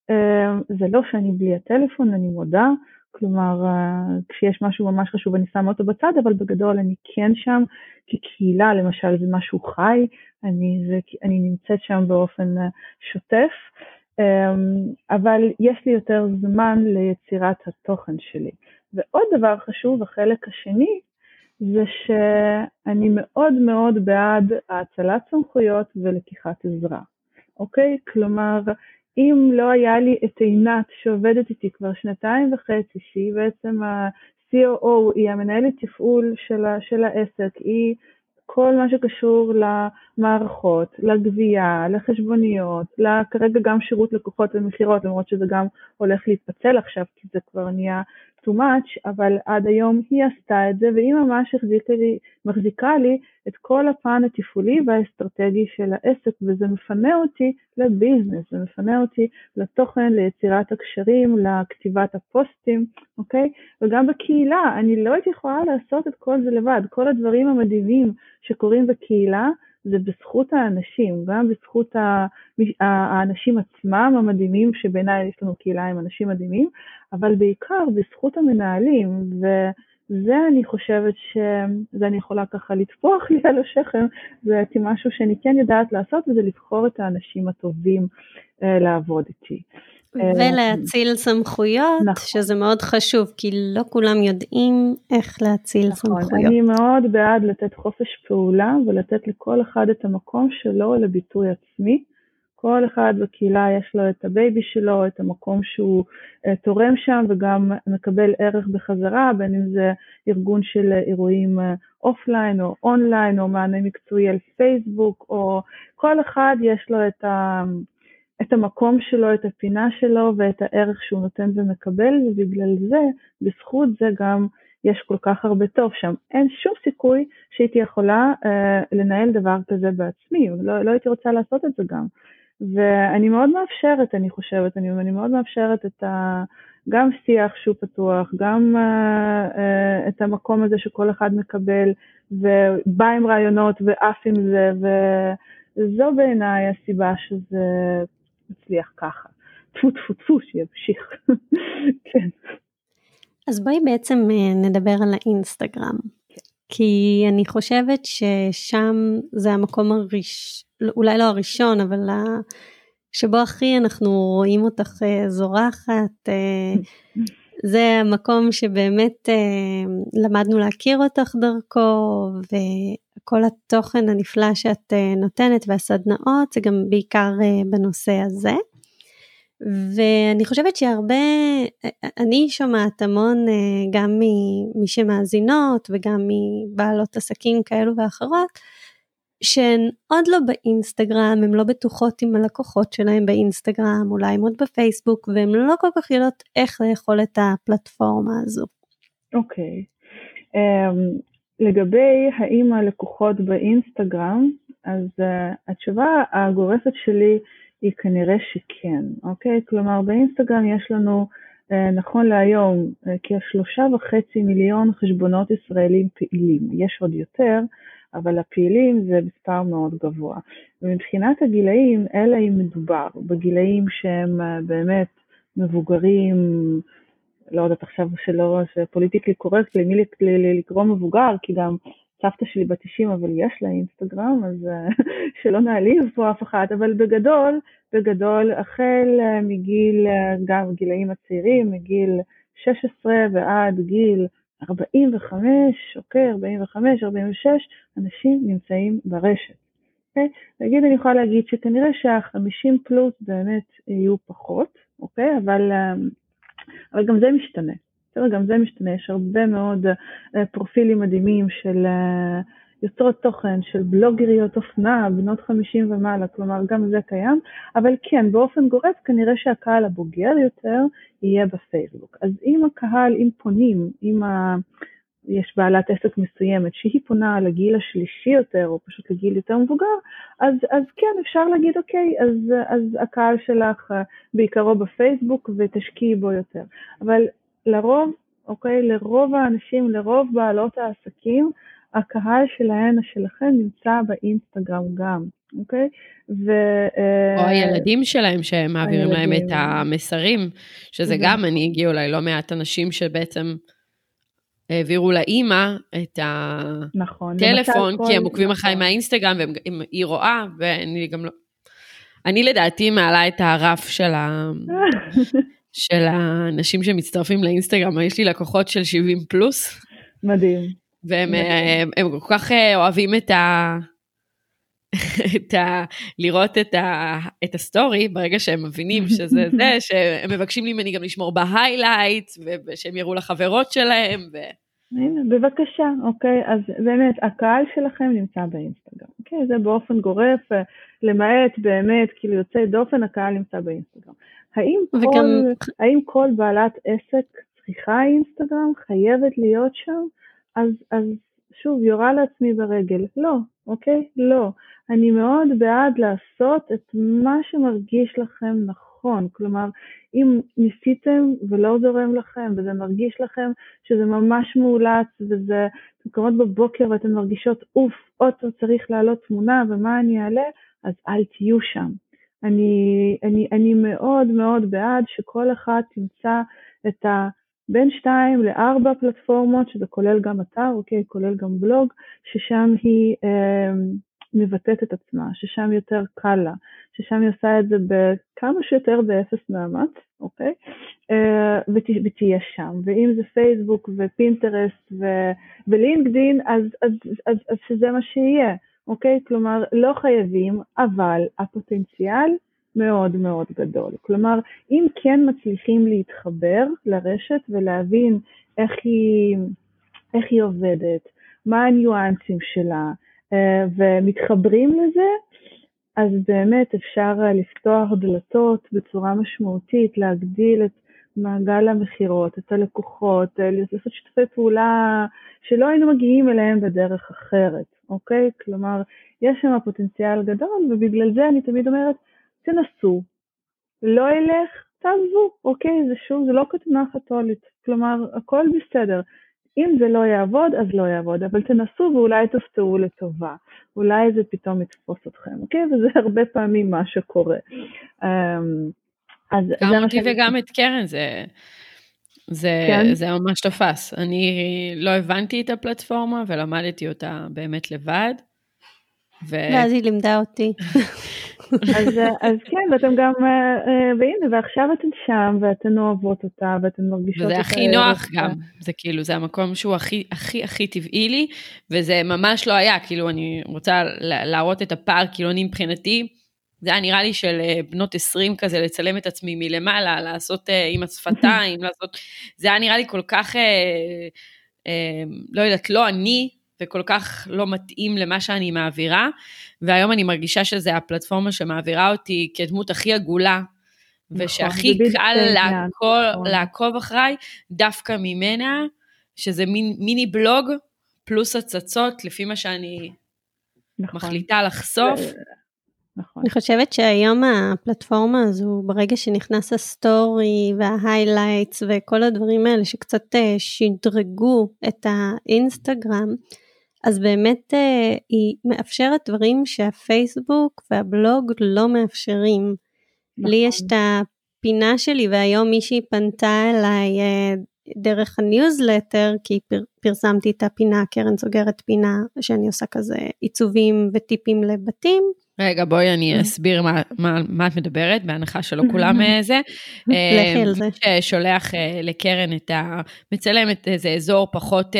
אה, זה לא שאני בלי הטלפון, אני מודה. כלומר, אה, כשיש משהו ממש חשוב אני שמה אותו בצד, אבל בגדול אני כן שם, כי קהילה למשל זה משהו חי, אני, זה, אני נמצאת שם באופן אה, שוטף, אבל יש לי יותר זמן ליצירת התוכן שלי. ועוד דבר חשוב, החלק השני, זה שאני מאוד מאוד בעד האצלת סמכויות ולקיחת עזרה, אוקיי? כלומר, אם לא היה לי את עינת שעובדת איתי כבר שנתיים וחצי, שהיא בעצם ה-COO, היא המנהלת תפעול של, של העסק, היא כל מה שקשור למערכות, לגבייה, לחשבוניות, כרגע גם שירות לקוחות ומכירות, למרות שזה גם הולך להתפצל עכשיו, כי זה כבר נהיה too much, אבל עד היום היא עשתה את זה, והיא ממש החזיקה לי, מחזיקה לי את כל הפן התפעולי והאסטרטגי של העסק, וזה מפנה אותי לביזנס, זה מפנה אותי לתוכן, ליצירת הקשרים, לכתיבת הפוסטים, אוקיי? וגם בקהילה, אני לא הייתי יכולה לעשות את כל זה לבד, כל הדברים המדהימים שקורים בקהילה, זה בזכות האנשים, גם בזכות האנשים עצמם המדהימים, שבעיניי יש לנו קהילה עם אנשים מדהימים, אבל בעיקר בזכות המנהלים, וזה אני חושבת שזה אני יכולה ככה לטפוח לי על השכם, זה משהו שאני כן יודעת לעשות, וזה לבחור את האנשים הטובים אה, לעבוד איתי. אה, ולהאציל סמכויות, נכון. שזה מאוד חשוב, כי לא כולם יודעים איך להאציל נכון, סמכויות. אני מאוד בעד לתת חופש פעולה ולתת לכל אחד את המקום שלו לביטוי עצמי. כל אחד בקהילה יש לו את ה baby שלו, את המקום שהוא אה, תורם שם וגם מקבל ערך בחזרה, בין אם זה ארגון של אירועים offline או אונליין או מענה מקצועי על פייסבוק, או כל אחד יש לו את ה... את המקום שלו, את הפינה שלו ואת הערך שהוא נותן ומקבל, ובגלל זה, בזכות זה גם יש כל כך הרבה טוב שם. אין שום סיכוי שהייתי יכולה אה, לנהל דבר כזה בעצמי, לא, לא הייתי רוצה לעשות את זה גם. ואני מאוד מאפשרת, אני חושבת, אני, אני מאוד מאפשרת את ה... גם שיח שהוא פתוח, גם uh, uh, את המקום הזה שכל אחד מקבל ובא עם רעיונות ועף עם זה, וזו בעיניי הסיבה שזה מצליח ככה. טפו טפו טפו שימשיך. כן. אז בואי בעצם אה, נדבר על האינסטגרם. כן. כי אני חושבת ששם זה המקום הראשון, אולי לא הראשון, אבל שבו הכי אנחנו רואים אותך אה, זורחת. אה, זה המקום שבאמת למדנו להכיר אותך דרכו, וכל התוכן הנפלא שאת נותנת והסדנאות, זה גם בעיקר בנושא הזה. ואני חושבת שהרבה, אני שומעת המון אה, גם ממי שמאזינות וגם מבעלות עסקים כאלו ואחרות, שהן עוד לא באינסטגרם, הן לא בטוחות עם הלקוחות שלהן באינסטגרם, אולי הן עוד בפייסבוק, והן לא כל כך יודעות איך לאכול את הפלטפורמה הזו. אוקיי. Okay. Um, לגבי האם הלקוחות באינסטגרם, אז uh, התשובה הגורפת שלי היא כנראה שכן, אוקיי? כלומר באינסטגרם יש לנו אה, נכון להיום אה, כשלושה וחצי מיליון חשבונות ישראלים פעילים, יש עוד יותר, אבל הפעילים זה מספר מאוד גבוה. ומבחינת הגילאים, אלא אם מדובר בגילאים שהם אה, באמת מבוגרים, לא יודעת עכשיו שלא, שפוליטיקלי קורקט למי לקרוא מבוגר, כי גם סבתא שלי בת 90 אבל יש לה אינסטגרם, אז אה, שלא נעליב פה אף אחד, אבל בגדול, בגדול, החל אה, מגיל, אה, גם גילאים הצעירים, מגיל 16 ועד גיל 45, אוקיי, 45, 46, אנשים נמצאים ברשת. אוקיי? נגיד אני יכולה להגיד שכנראה שה-50 פלוס באמת יהיו פחות, אוקיי? אבל, אבל גם זה משתנה. בסדר, גם זה משתנה, יש הרבה מאוד uh, פרופילים מדהימים של uh, יוצרות תוכן, של בלוגריות אופנה, בנות 50 ומעלה, כלומר גם זה קיים, אבל כן, באופן גורף כנראה שהקהל הבוגר יותר יהיה בפייסבוק. אז אם הקהל, אם פונים, אם. יש בעלת עסק מסוימת שהיא פונה לגיל השלישי יותר, או פשוט לגיל יותר מבוגר, אז, אז כן, אפשר להגיד, אוקיי, אז, אז הקהל שלך בעיקרו בפייסבוק ותשקיעי בו יותר. אבל לרוב, אוקיי, לרוב האנשים, לרוב בעלות העסקים, הקהל שלהן, שלכם, נמצא באינסטגרם גם, אוקיי? ו... אה, או הילדים שלהם שהם מעבירים הילדים. להם את המסרים, שזה גם, אני הגיעו אולי לא מעט אנשים שבעצם העבירו לאימא את הטלפון, נכון, כי הם עוקבים אחריי נכון. מהאינסטגרם, והיא רואה, ואני גם לא... אני לדעתי מעלה את הרף של ה... של האנשים שמצטרפים לאינסטגרם, יש לי לקוחות של 70 פלוס. מדהים. והם הם, הם כל כך אה, אוהבים את ה... את ה... לראות את, ה... את הסטורי ברגע שהם מבינים שזה זה, שהם מבקשים ממני גם לשמור ב highlight, ושהם יראו לחברות שלהם. ו... הנה, בבקשה, אוקיי, אז באמת, הקהל שלכם נמצא באינסטגרם, אוקיי, זה באופן גורף, אה, למעט באמת, כאילו יוצא דופן, הקהל נמצא באינסטגרם. האם, וגם... כל, האם כל בעלת עסק צריכה אינסטגרם, חייבת להיות שם, אז, אז שוב, יורה לעצמי ברגל. לא, אוקיי? לא. אני מאוד בעד לעשות את מה שמרגיש לכם נכון. כלומר, אם ניסיתם ולא זורם לכם, וזה מרגיש לכם שזה ממש מאולץ, וזה, אתם קמות בבוקר ואתן מרגישות, אוף, אוטו צריך לעלות תמונה, ומה אני אעלה? אז אל תהיו שם. אני, אני, אני מאוד מאוד בעד שכל אחד תמצא את ה... בין שתיים לארבע פלטפורמות, שזה כולל גם אתר, אוקיי, כולל גם בלוג, ששם היא אה, מבטאת את עצמה, ששם יותר קל לה, ששם היא עושה את זה בכמה שיותר באפס מאמץ, אוקיי, אה, ות, ותהיה שם. ואם זה פייסבוק ופינטרסט ו, ולינקדין, אז, אז, אז, אז, שזה מה שיהיה. אוקיי? כלומר, לא חייבים, אבל הפוטנציאל מאוד מאוד גדול. כלומר, אם כן מצליחים להתחבר לרשת ולהבין איך היא, איך היא עובדת, מה הניואנסים שלה, ומתחברים לזה, אז באמת אפשר לפתוח דלתות בצורה משמעותית, להגדיל את מעגל המכירות, את הלקוחות, אה, לעשות שיתופי פעולה שלא היינו מגיעים אליהם בדרך אחרת, אוקיי? כלומר, יש שם פוטנציאל גדול, ובגלל זה אני תמיד אומרת, תנסו, לא ילך, תעזבו, אוקיי? זה שוב, זה לא קטנה חתולית, כלומר, הכל בסדר. אם זה לא יעבוד, אז לא יעבוד, אבל תנסו ואולי תופתעו לטובה. אולי זה פתאום יתפוס אתכם, אוקיי? וזה הרבה פעמים מה שקורה. אמ, אז גם אותי וגם את קרן זה, זה, כן? זה ממש תפס. אני לא הבנתי את הפלטפורמה ולמדתי אותה באמת לבד. ו... ואז היא לימדה אותי. אז, אז כן, ואתם גם, אה, אה, והנה, ועכשיו אתן שם, ואתן אוהבות אותה, ואתן מרגישות וזה הכי נוח גם, זה כאילו, זה המקום שהוא הכי, הכי, הכי טבעי לי, וזה ממש לא היה, כאילו, אני רוצה להראות את הפער, כאילו, אני מבחינתי, זה היה נראה לי של אה, בנות 20 כזה, לצלם את עצמי מלמעלה, לעשות עם השפתיים, לעשות... זה היה נראה לי כל כך, uh, uh, לא יודעת, לא אני, וכל כך לא מתאים למה שאני מעבירה, והיום אני מרגישה שזה הפלטפורמה שמעבירה אותי כדמות הכי עגולה, נכון, ושהכי קל לעקוב, נכון. לעקוב אחריי דווקא ממנה, שזה מין, מיני בלוג פלוס הצצות, לפי מה שאני נכון. מחליטה לחשוף. נכון. אני חושבת שהיום הפלטפורמה הזו, ברגע שנכנס הסטורי וה highlights וכל הדברים האלה שקצת אה, שדרגו את האינסטגרם, אז באמת אה, היא מאפשרת דברים שהפייסבוק והבלוג לא מאפשרים. נכון. לי יש את הפינה שלי והיום מישהי פנתה אליי אה, דרך הניוזלטר, כי פר, פרסמתי את הפינה, קרן סוגרת פינה, שאני עושה כזה עיצובים וטיפים לבתים. רגע, בואי אני כן. אסביר מה, מה, מה את מדברת, בהנחה שלא כולם אה, זה. לכי על זה. ששולח לקרן את ה... מצלם את איזה אזור פחות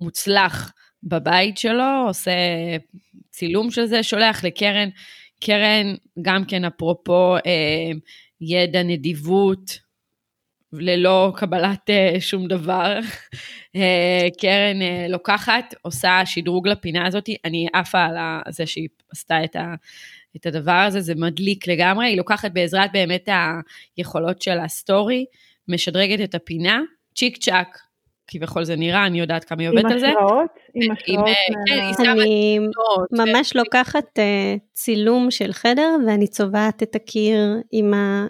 מוצלח בבית שלו, עושה צילום של זה, שולח לקרן. קרן, גם כן אפרופו אה, ידע, נדיבות, ללא קבלת אה, שום דבר. אה, קרן אה, לוקחת, עושה שדרוג לפינה הזאת, אני עפה על זה שהיא עשתה את, ה, את הדבר הזה, זה מדליק לגמרי, היא לוקחת בעזרת באמת היכולות של הסטורי, משדרגת את הפינה, צ'יק צ'אק, כביכול זה נראה, אני יודעת כמה היא עובדת על זה. עם השראות? עם השראות? כן, אני ממש לוקחת אה, צילום של חדר ואני צובעת את הקיר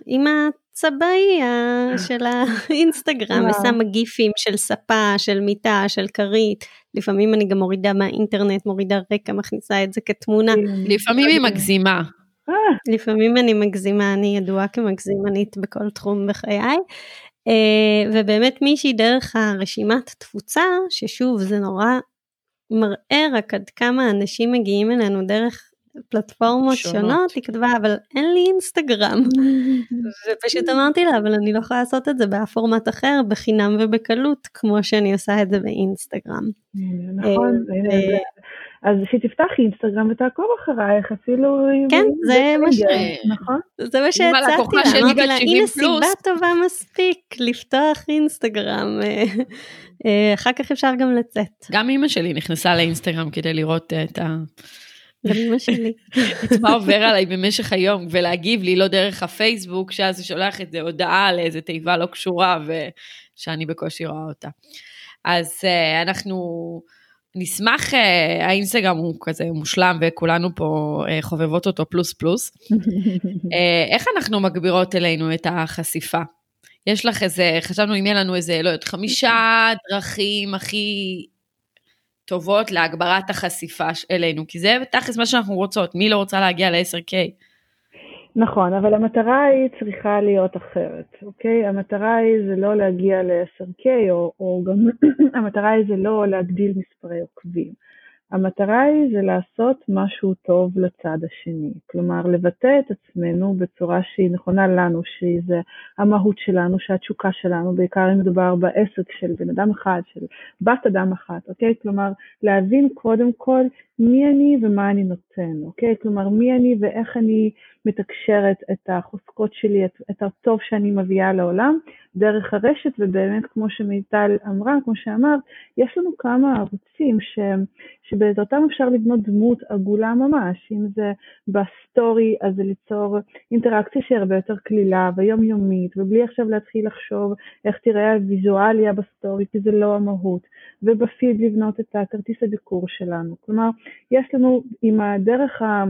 עם הצבעי של האינסטגרם ושמה גיפים של ספה, של מיטה, של כרית. לפעמים אני גם מורידה מהאינטרנט, מורידה רקע, מכניסה את זה כתמונה. לפעמים היא מגזימה. אה. לפעמים אני מגזימה, אני ידועה כמגזימנית בכל תחום בחיי. ובאמת מישהי דרך הרשימת תפוצה, ששוב זה נורא מראה רק עד כמה אנשים מגיעים אלינו דרך פלטפורמות שונות, שונות היא כתבה אבל אין לי אינסטגרם ופשוט אמרתי לה אבל אני לא יכולה לעשות את זה באף פורמט אחר בחינם ובקלות כמו שאני עושה את זה באינסטגרם. נכון, אה, אז שתפתח אינסטגרם ותעקוב אחרייך אפילו כן זה מה ש... נכון זה מה שהצעתי לה אמרתי לה הנה סיבה טובה מספיק לפתוח אינסטגרם אה, אה, אחר כך אפשר גם לצאת. גם אימא שלי נכנסה לאינסטגרם כדי לראות את ה... גם אמא שלי. את מה עובר עליי במשך היום, ולהגיב לי לא דרך הפייסבוק, שאז הוא שולח את זה הודעה לאיזה תיבה לא קשורה, שאני בקושי רואה אותה. אז אנחנו נשמח, uh, האינסטגרם הוא כזה מושלם וכולנו פה uh, חובבות אותו פלוס פלוס. uh, איך אנחנו מגבירות אלינו את החשיפה? יש לך איזה, חשבנו אם יהיה לנו איזה, לא יודעת, חמישה דרכים הכי טובות להגברת החשיפה אלינו, כי זה תכלס מה שאנחנו רוצות, מי לא רוצה להגיע ל-10K? נכון, אבל המטרה היא צריכה להיות אחרת, אוקיי? המטרה היא זה לא להגיע ל-10K, או, או גם המטרה היא זה לא להגדיל מספרי עוקבים. המטרה היא זה לעשות משהו טוב לצד השני, כלומר לבטא את עצמנו בצורה שהיא נכונה לנו, שזה המהות שלנו, שהתשוקה שלנו, בעיקר אם מדובר בעסק של בן אדם אחד, של בת אדם אחת, אוקיי? כלומר להבין קודם כל מי אני ומה אני נותן, אוקיי? כלומר מי אני ואיך אני מתקשרת את החוזקות שלי, את, את הטוב שאני מביאה לעולם דרך הרשת, ובאמת כמו שמיטל אמרה, כמו שאמרת, יש לנו כמה ערוצים ש, שבעזרתם אפשר לבנות דמות עגולה ממש, אם זה בסטורי, אז זה ליצור אינטראקציה שהיא הרבה יותר קלילה ויומיומית, ובלי עכשיו להתחיל לחשוב איך תראה הוויזואליה בסטורי, כי זה לא המהות, ובפיד לבנות את הכרטיס הביקור שלנו. כלומר, יש לנו עם הדרך ה...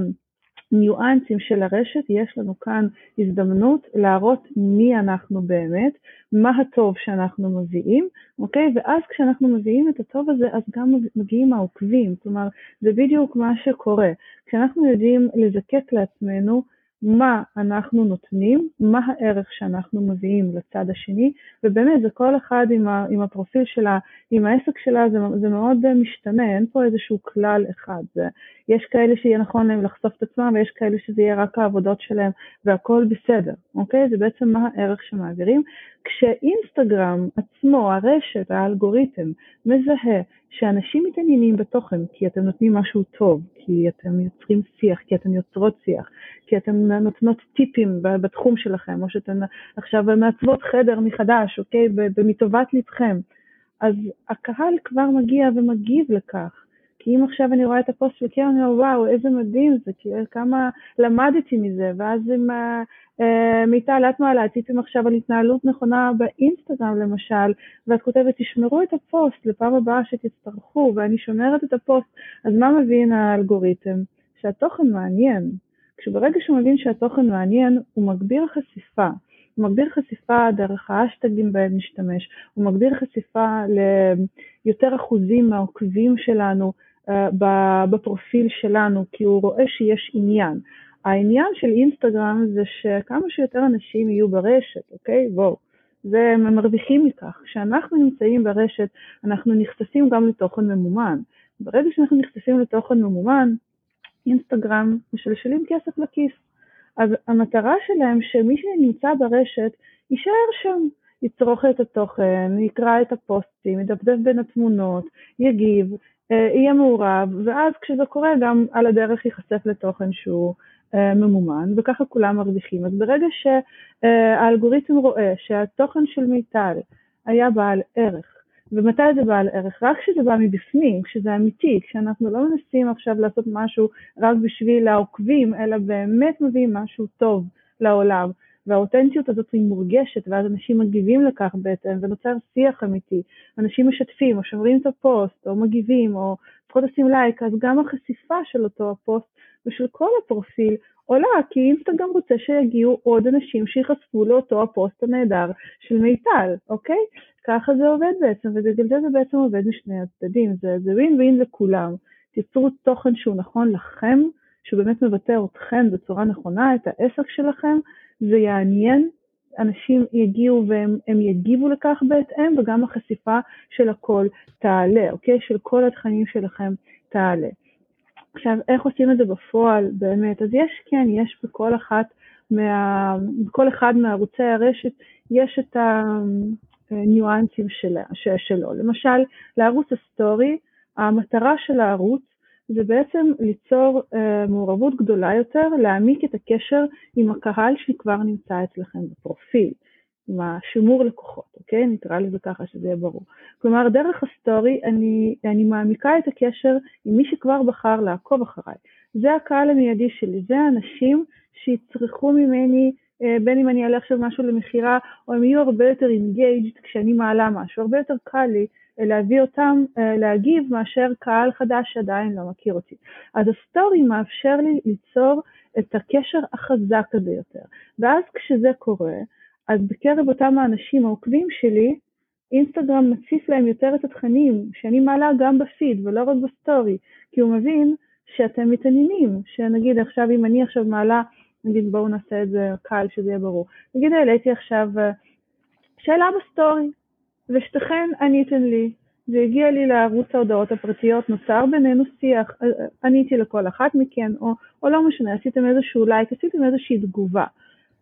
ניואנסים של הרשת, יש לנו כאן הזדמנות להראות מי אנחנו באמת, מה הטוב שאנחנו מביאים, אוקיי? ואז כשאנחנו מביאים את הטוב הזה, אז גם מגיעים העוקבים, כלומר, זה בדיוק מה שקורה. כשאנחנו יודעים לזקק לעצמנו מה אנחנו נותנים, מה הערך שאנחנו מביאים לצד השני, ובאמת זה כל אחד עם, ה, עם הפרופיל שלה, עם העסק שלה, זה, זה מאוד משתנה, אין פה איזשהו כלל אחד. זה, יש כאלה שיהיה נכון להם לחשוף את עצמם, ויש כאלה שזה יהיה רק העבודות שלהם, והכל בסדר, אוקיי? זה בעצם מה הערך שמעבירים. כשאינסטגרם עצמו, הרשת, האלגוריתם, מזהה שאנשים מתעניינים בתוכן כי אתם נותנים משהו טוב, כי אתם יוצרים שיח, כי אתם יוצרות שיח, כי אתם נותנות טיפים בתחום שלכם, או שאתן עכשיו מעצבות חדר מחדש, אוקיי, מטובת לבכם, אז הקהל כבר מגיע ומגיב לכך. כי אם עכשיו אני רואה את הפוסט של קרן, אני אומר, וואו, איזה מדהים זה, כאילו, כמה למדתי מזה, ואז עם אה, מיטל, את מעלה, עשיתם עכשיו על התנהלות נכונה באינסטגרם למשל, ואת כותבת, תשמרו את הפוסט לפעם הבאה שתצטרכו, ואני שומרת את הפוסט, אז מה מבין האלגוריתם? שהתוכן מעניין. כשברגע שהוא מבין שהתוכן מעניין, הוא מגביר חשיפה. הוא מגביר חשיפה דרך האשטגים בהם נשתמש, הוא מגביר חשיפה ליותר אחוזים מהעוקבים שלנו אה, בפרופיל שלנו, כי הוא רואה שיש עניין. העניין של אינסטגרם זה שכמה שיותר אנשים יהיו ברשת, אוקיי? בואו. זה הם מרוויחים מכך. כשאנחנו נמצאים ברשת, אנחנו נחשפים גם לתוכן ממומן. ברגע שאנחנו נחשפים לתוכן ממומן, אינסטגרם משלשלים כסף לכיס. אז המטרה שלהם שמי שנמצא ברשת יישאר שם, יצרוך את התוכן, יקרא את הפוסטים, ידפדף בין התמונות, יגיב, יהיה מעורב, ואז כשזה קורה גם על הדרך ייחשף לתוכן שהוא אה, ממומן, וככה כולם מרוויחים. אז ברגע שהאלגוריתם רואה שהתוכן של מיטל היה בעל ערך, ומתי זה בעל ערך? רק כשזה בא מבפנים, כשזה אמיתי, כשאנחנו לא מנסים עכשיו לעשות משהו רק בשביל העוקבים, אלא באמת מביאים משהו טוב לעולם. והאותנטיות הזאת היא מורגשת, ואז אנשים מגיבים לכך בהתאם, ונוצר שיח אמיתי. אנשים משתפים, או שומרים את הפוסט, או מגיבים, או לפחות עושים לייק, אז גם החשיפה של אותו הפוסט ושל כל הפרופיל עולה, כי אינסטגרם רוצה שיגיעו עוד אנשים שיחשפו לאותו הפוסט הנהדר של מיטל, אוקיי? ככה זה עובד בעצם, ובגלל זה זה בעצם עובד משני הצדדים, זה ווין ווין לכולם. תיצרו תוכן שהוא נכון לכם, שהוא באמת מבטא אתכם בצורה נכונה, את העסק שלכם, זה יעניין, אנשים יגיעו והם יגיבו לכך בהתאם, וגם החשיפה של הכל תעלה, אוקיי? של כל התכנים שלכם תעלה. עכשיו, איך עושים את זה בפועל באמת? אז יש, כן, יש בכל אחת מה... בכל אחד מערוצי הרשת יש את הניואנסים שלה, שלו. למשל, לערוץ הסטורי, המטרה של הערוץ זה בעצם ליצור אה, מעורבות גדולה יותר, להעמיק את הקשר עם הקהל שכבר נמצא אצלכם בפרופיל, עם השימור לקוחות, אוקיי? נקרא לזה ככה שזה יהיה ברור. כלומר, דרך הסטורי אני, אני מעמיקה את הקשר עם מי שכבר בחר לעקוב אחריי. זה הקהל המיידי שלי, זה האנשים שיצרכו ממני אה, בין אם אני אעלה עכשיו משהו למכירה, או הם יהיו הרבה יותר engaged כשאני מעלה משהו, הרבה יותר קל לי להביא אותם להגיב מאשר קהל חדש שעדיין לא מכיר אותי. אז הסטורי מאפשר לי ליצור את הקשר החזק הזה יותר. ואז כשזה קורה, אז בקרב אותם האנשים העוקבים שלי, אינסטגרם מציף להם יותר את התכנים שאני מעלה גם בפיד ולא רק בסטורי, כי הוא מבין שאתם מתעניינים, שנגיד עכשיו אם אני עכשיו מעלה, נגיד בואו נעשה את זה קל שזה יהיה ברור, נגיד העליתי עכשיו אה, שאלה בסטורי, ושתיכן עניתם לי, זה הגיע לי לערוץ ההודעות הפרטיות, נוצר בינינו שיח, אה, אה, עניתי לכל אחת מכן, או, או לא משנה, עשיתם איזשהו לייק, עשיתם איזושהי תגובה.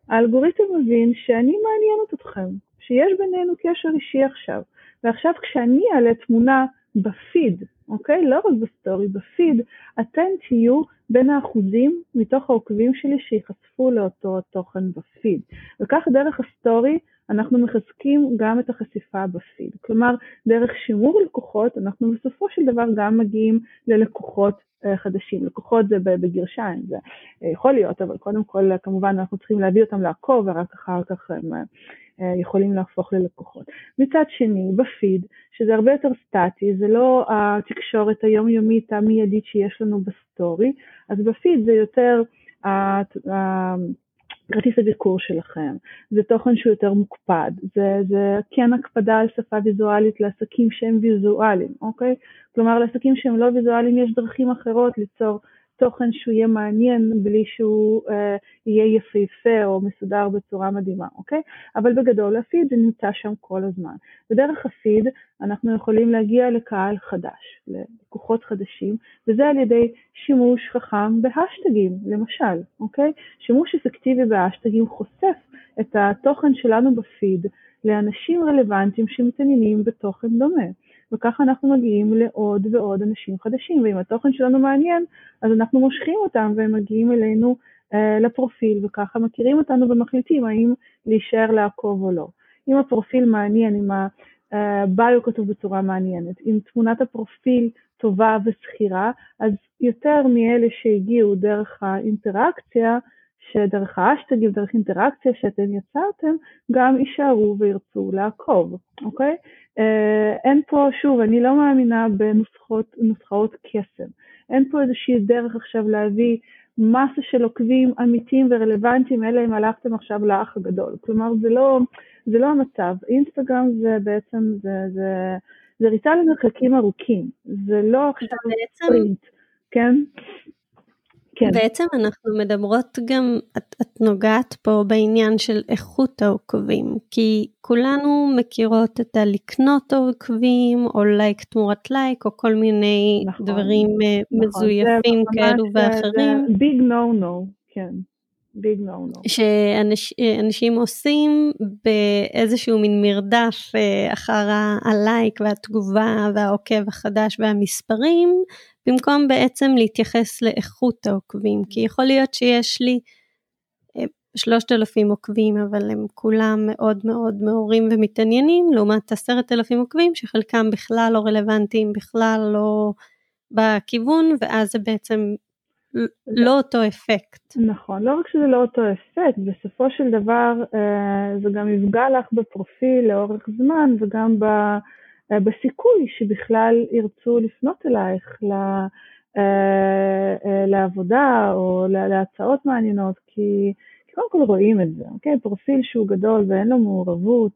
האלגוריתם מבין שאני מעניינת אתכם, שיש בינינו קשר אישי עכשיו, ועכשיו כשאני אעלה תמונה בפיד, אוקיי? לא רק בסטורי, בפיד, אתם תהיו בין האחוזים מתוך העוקבים שלי שיחשפו לאותו תוכן בפיד. וכך דרך הסטורי אנחנו מחזקים גם את החשיפה בפיד. כלומר, דרך שימור לקוחות, אנחנו בסופו של דבר גם מגיעים ללקוחות אה, חדשים. לקוחות זה בגרשיים, זה אה, יכול להיות, אבל קודם כל כמובן אנחנו צריכים להביא אותם לעקוב ורק אחר כך הם אה, יכולים להפוך ללקוחות. מצד שני, בפיד, שזה הרבה יותר סטטי, זה לא התקשורת היומיומית המיידית שיש לנו בסטורי, אז בפיד זה יותר כרטיס הביקור שלכם, זה תוכן שהוא יותר מוקפד, זה, זה כן הקפדה על שפה ויזואלית לעסקים שהם ויזואליים, אוקיי? כלומר לעסקים שהם לא ויזואליים יש דרכים אחרות ליצור תוכן שהוא יהיה מעניין בלי שהוא אה, יהיה יפהפה או מסודר בצורה מדהימה, אוקיי? אבל בגדול הפיד נמצא שם כל הזמן. ודרך הפיד אנחנו יכולים להגיע לקהל חדש, ללקוחות חדשים, וזה על ידי שימוש חכם בהשטגים, למשל, אוקיי? שימוש אפקטיבי בהשטגים חושף את התוכן שלנו בפיד לאנשים רלוונטיים שמתעניינים בתוכן דומה. וככה אנחנו מגיעים לעוד ועוד אנשים חדשים, ואם התוכן שלנו מעניין, אז אנחנו מושכים אותם והם מגיעים אלינו אה, לפרופיל, וככה מכירים אותנו ומחליטים האם להישאר לעקוב או לא. אם הפרופיל מעניין, אם הביו כתוב בצורה מעניינת, אם תמונת הפרופיל טובה ושכירה, אז יותר מאלה שהגיעו דרך האינטראקציה, שדרך האשטגים, דרך אינטראקציה שאתם יצרתם, גם יישארו וירצו לעקוב, אוקיי? אה, אין פה, שוב, אני לא מאמינה בנוסחאות קסם. אין פה איזושהי דרך עכשיו להביא מסה של עוקבים אמיתיים ורלוונטיים, אלא אם הלכתם עכשיו לאח הגדול. כלומר, זה לא, זה לא המצב. אינסטגרם זה בעצם, זה, זה, זה ריצה למרחקים ארוכים. זה לא עכשיו ספרינט, כן? כן. בעצם אנחנו מדברות גם, את, את נוגעת פה בעניין של איכות העוקבים, כי כולנו מכירות את הלקנות עוקבים, או לייק תמורת לייק, או כל מיני נכון, דברים אה, נכון, מזויפים כאלו ואחרים. זה ביג נו נו, כן. ביג נו נו. שאנשים עושים באיזשהו מין מרדף אה, אחר הלייק והתגובה והעוקב החדש והמספרים, במקום בעצם להתייחס לאיכות העוקבים, כי יכול להיות שיש לי אה, שלושת אלפים עוקבים, אבל הם כולם מאוד מאוד מעורים ומתעניינים, לעומת עשרת אלפים עוקבים שחלקם בכלל לא רלוונטיים, בכלל לא בכיוון, ואז זה בעצם לא אותו אפקט. נכון, לא רק שזה לא אותו אפקט, בסופו של דבר אה, זה גם יפגע לך בפרופיל לאורך זמן וגם ב... בסיכוי שבכלל ירצו לפנות אלייך אה, אה, לעבודה או להצעות מעניינות, כי קודם כל רואים את זה, אוקיי? פרופיל שהוא גדול ואין לו מעורבות,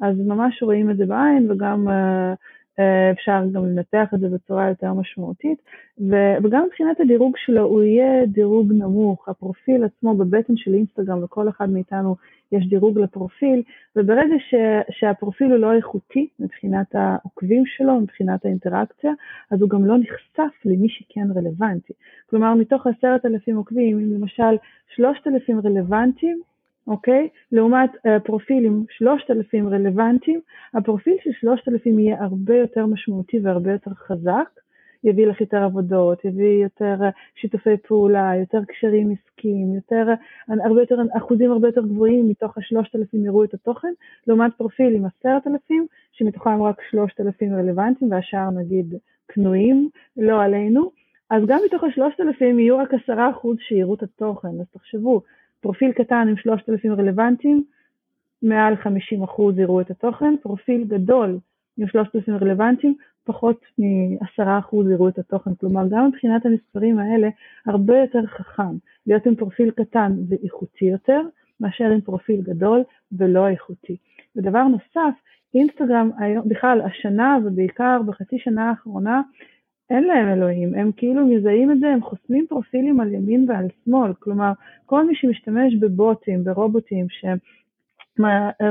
אז ממש רואים את זה בעין וגם אה, אפשר גם לנתח את זה בצורה יותר משמעותית, וגם מבחינת הדירוג שלו הוא יהיה דירוג נמוך, הפרופיל עצמו בבטן של אינסטגרם לכל אחד מאיתנו יש דירוג לפרופיל, וברגע ש, שהפרופיל הוא לא איכותי מבחינת העוקבים שלו, מבחינת האינטראקציה, אז הוא גם לא נחשף למי שכן רלוונטי. כלומר מתוך עשרת אלפים עוקבים, אם למשל שלושת אלפים רלוונטיים, אוקיי? לעומת uh, פרופיל עם 3,000 רלוונטיים, הפרופיל של 3,000 יהיה הרבה יותר משמעותי והרבה יותר חזק, יביא לך יותר עבודות, יביא יותר uh, שיתופי פעולה, יותר קשרים עסקיים, יותר, uh, הרבה יותר, אחוזים הרבה יותר גבוהים מתוך ה-3,000 יראו את התוכן, לעומת פרופיל עם 10,000, שמתוכם רק 3,000 רלוונטיים והשאר נגיד קנויים, לא עלינו, אז גם מתוך ה-3,000 יהיו רק 10% שיראו את התוכן, אז תחשבו, פרופיל קטן עם 3,000 רלוונטים, מעל 50% יראו את התוכן, פרופיל גדול עם 3,000 רלוונטים, פחות מ-10% יראו את התוכן. כלומר, גם מבחינת המספרים האלה, הרבה יותר חכם להיות עם פרופיל קטן ואיכותי יותר, מאשר עם פרופיל גדול ולא איכותי. ודבר נוסף, אינסטגרם בכלל השנה ובעיקר בחצי שנה האחרונה, אין להם אלוהים, הם כאילו מזהים את זה, הם חוסמים פרופילים על ימין ועל שמאל, כלומר כל מי שמשתמש בבוטים, ברובוטים שהם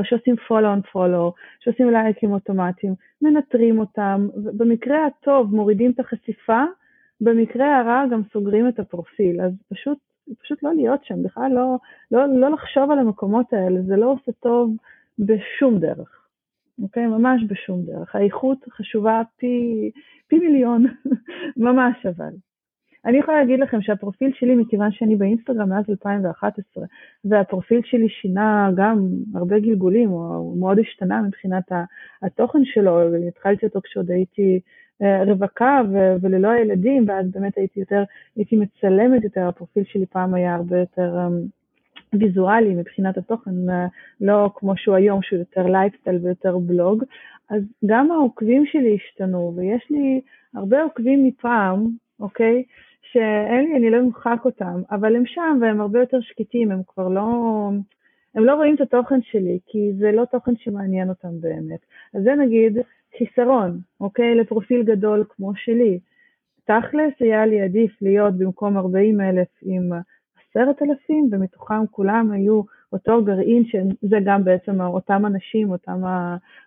שעושים follow on follow, שעושים לייקים אוטומטיים, מנטרים אותם, במקרה הטוב מורידים את החשיפה, במקרה הרע גם סוגרים את הפרופיל, אז פשוט, פשוט לא להיות שם, בכלל לא, לא, לא לחשוב על המקומות האלה, זה לא עושה טוב בשום דרך, אוקיי? ממש בשום דרך. האיכות חשובה פי, פי מיליון, ממש אבל. אני יכולה להגיד לכם שהפרופיל שלי, מכיוון שאני באינסטגרם מאז 2011, והפרופיל שלי שינה גם הרבה גלגולים, הוא מאוד השתנה מבחינת התוכן שלו, התחלתי אותו כשעוד הייתי אה, רווקה וללא הילדים, ואז באמת הייתי יותר, הייתי מצלמת יותר, הפרופיל שלי פעם היה הרבה יותר אמ, ויזואלי מבחינת התוכן, אה, לא כמו שהוא היום, שהוא יותר לייפסטייל ויותר בלוג, אז גם העוקבים שלי השתנו, ויש לי הרבה עוקבים מפעם, אוקיי? שאין לי, אני לא אמחק אותם, אבל הם שם והם הרבה יותר שקטים, הם כבר לא, הם לא רואים את התוכן שלי, כי זה לא תוכן שמעניין אותם באמת. אז זה נגיד חיסרון, אוקיי? לפרופיל גדול כמו שלי. תכלס היה לי עדיף להיות במקום 40 אלף עם 10,000, ומתוכם כולם היו אותו גרעין, שזה גם בעצם אותם אנשים, אותם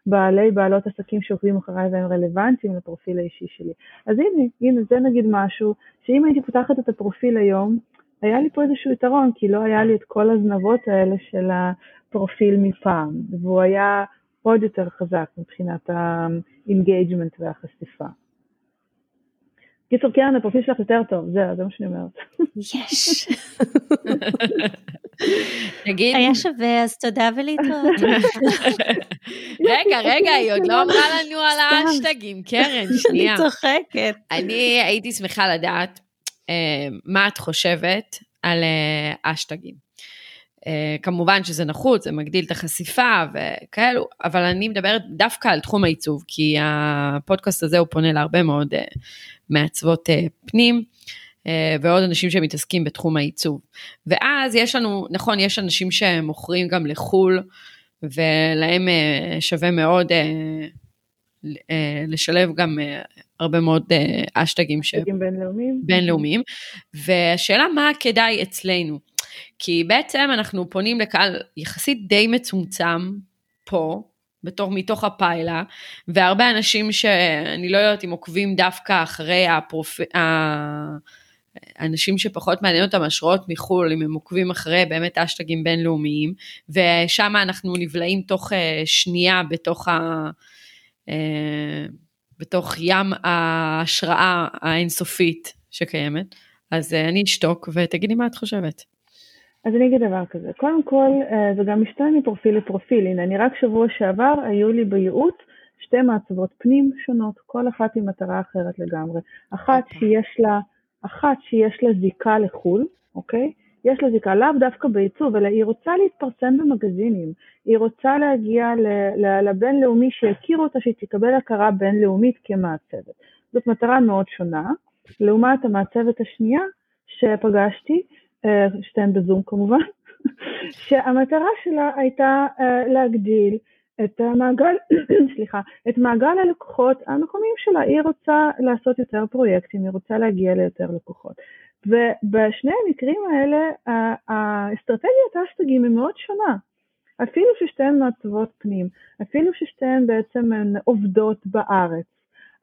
בעלי, בעלות עסקים שעוקבים אחריי והם רלוונטיים לפרופיל האישי שלי. אז הנה, הנה, זה נגיד משהו, שאם הייתי פותחת את הפרופיל היום, היה לי פה איזשהו יתרון, כי לא היה לי את כל הזנבות האלה של הפרופיל מפעם, והוא היה עוד יותר חזק מבחינת ה engagement והחשיפה. קיצור, קרן, הפרופיל שלך יותר טוב, זהו, זה מה שאני אומרת. יש. תגיד. היה שווה, אז תודה ולהתראות. רגע, רגע, היא עוד לא אמרה לנו על האשטגים, קרן, שנייה. אני צוחקת. אני הייתי שמחה לדעת אה, מה את חושבת על אשטגים. אה, כמובן שזה נחוץ, זה מגדיל את החשיפה וכאלו, אבל אני מדברת דווקא על תחום העיצוב, כי הפודקאסט הזה הוא פונה להרבה מאוד uh, מעצבות uh, פנים. אה, ועוד אנשים שמתעסקים בתחום העיצוב. ואז יש לנו, נכון, יש אנשים שמוכרים גם לחו"ל, ולהם אה, שווה מאוד אה, לשלב גם הרבה מאוד אשטגים. אשטגים בינלאומיים. בינלאומיים. והשאלה מה כדאי אצלנו. כי בעצם אנחנו פונים לקהל יחסית די מצומצם פה, בתור מתוך הפיילה, והרבה אנשים שאני לא יודעת אם עוקבים דווקא אחרי הפרופ... אנשים שפחות מעניין אותם השראות מחו"ל, אם הם עוקבים אחרי באמת אשטגים בינלאומיים, ושם אנחנו נבלעים תוך אה, שנייה בתוך, ה, אה, בתוך ים ההשראה האינסופית שקיימת. אז אה, אני אשתוק ותגידי מה את חושבת. אז אני אגיד דבר כזה, קודם כל זה גם משתנה מפרופיל לפרופיל, הנה אני רק שבוע שעבר היו לי בייעוץ שתי מעצבות פנים שונות, כל אחת עם מטרה אחרת לגמרי, אחת okay. אוקיי. שיש לה אחת שיש לה זיקה לחו"ל, אוקיי? יש לה זיקה לאו דווקא בעיצוב, אלא היא רוצה להתפרסם במגזינים, היא רוצה להגיע לבינלאומי שיכירו אותה, שהיא תקבל הכרה בינלאומית כמעצבת. זאת מטרה מאוד שונה, לעומת המעצבת השנייה שפגשתי, אה, שתיהן בזום כמובן, שהמטרה שלה הייתה אה, להגדיל את המעגל, סליחה, את מעגל הלקוחות המקומיים שלה. היא רוצה לעשות יותר פרויקטים, היא רוצה להגיע ליותר לקוחות. ובשני המקרים האלה האסטרטגיית האסטגים היא מאוד שונה. אפילו ששתיהן מעצבות פנים, אפילו ששתיהן בעצם עובדות בארץ,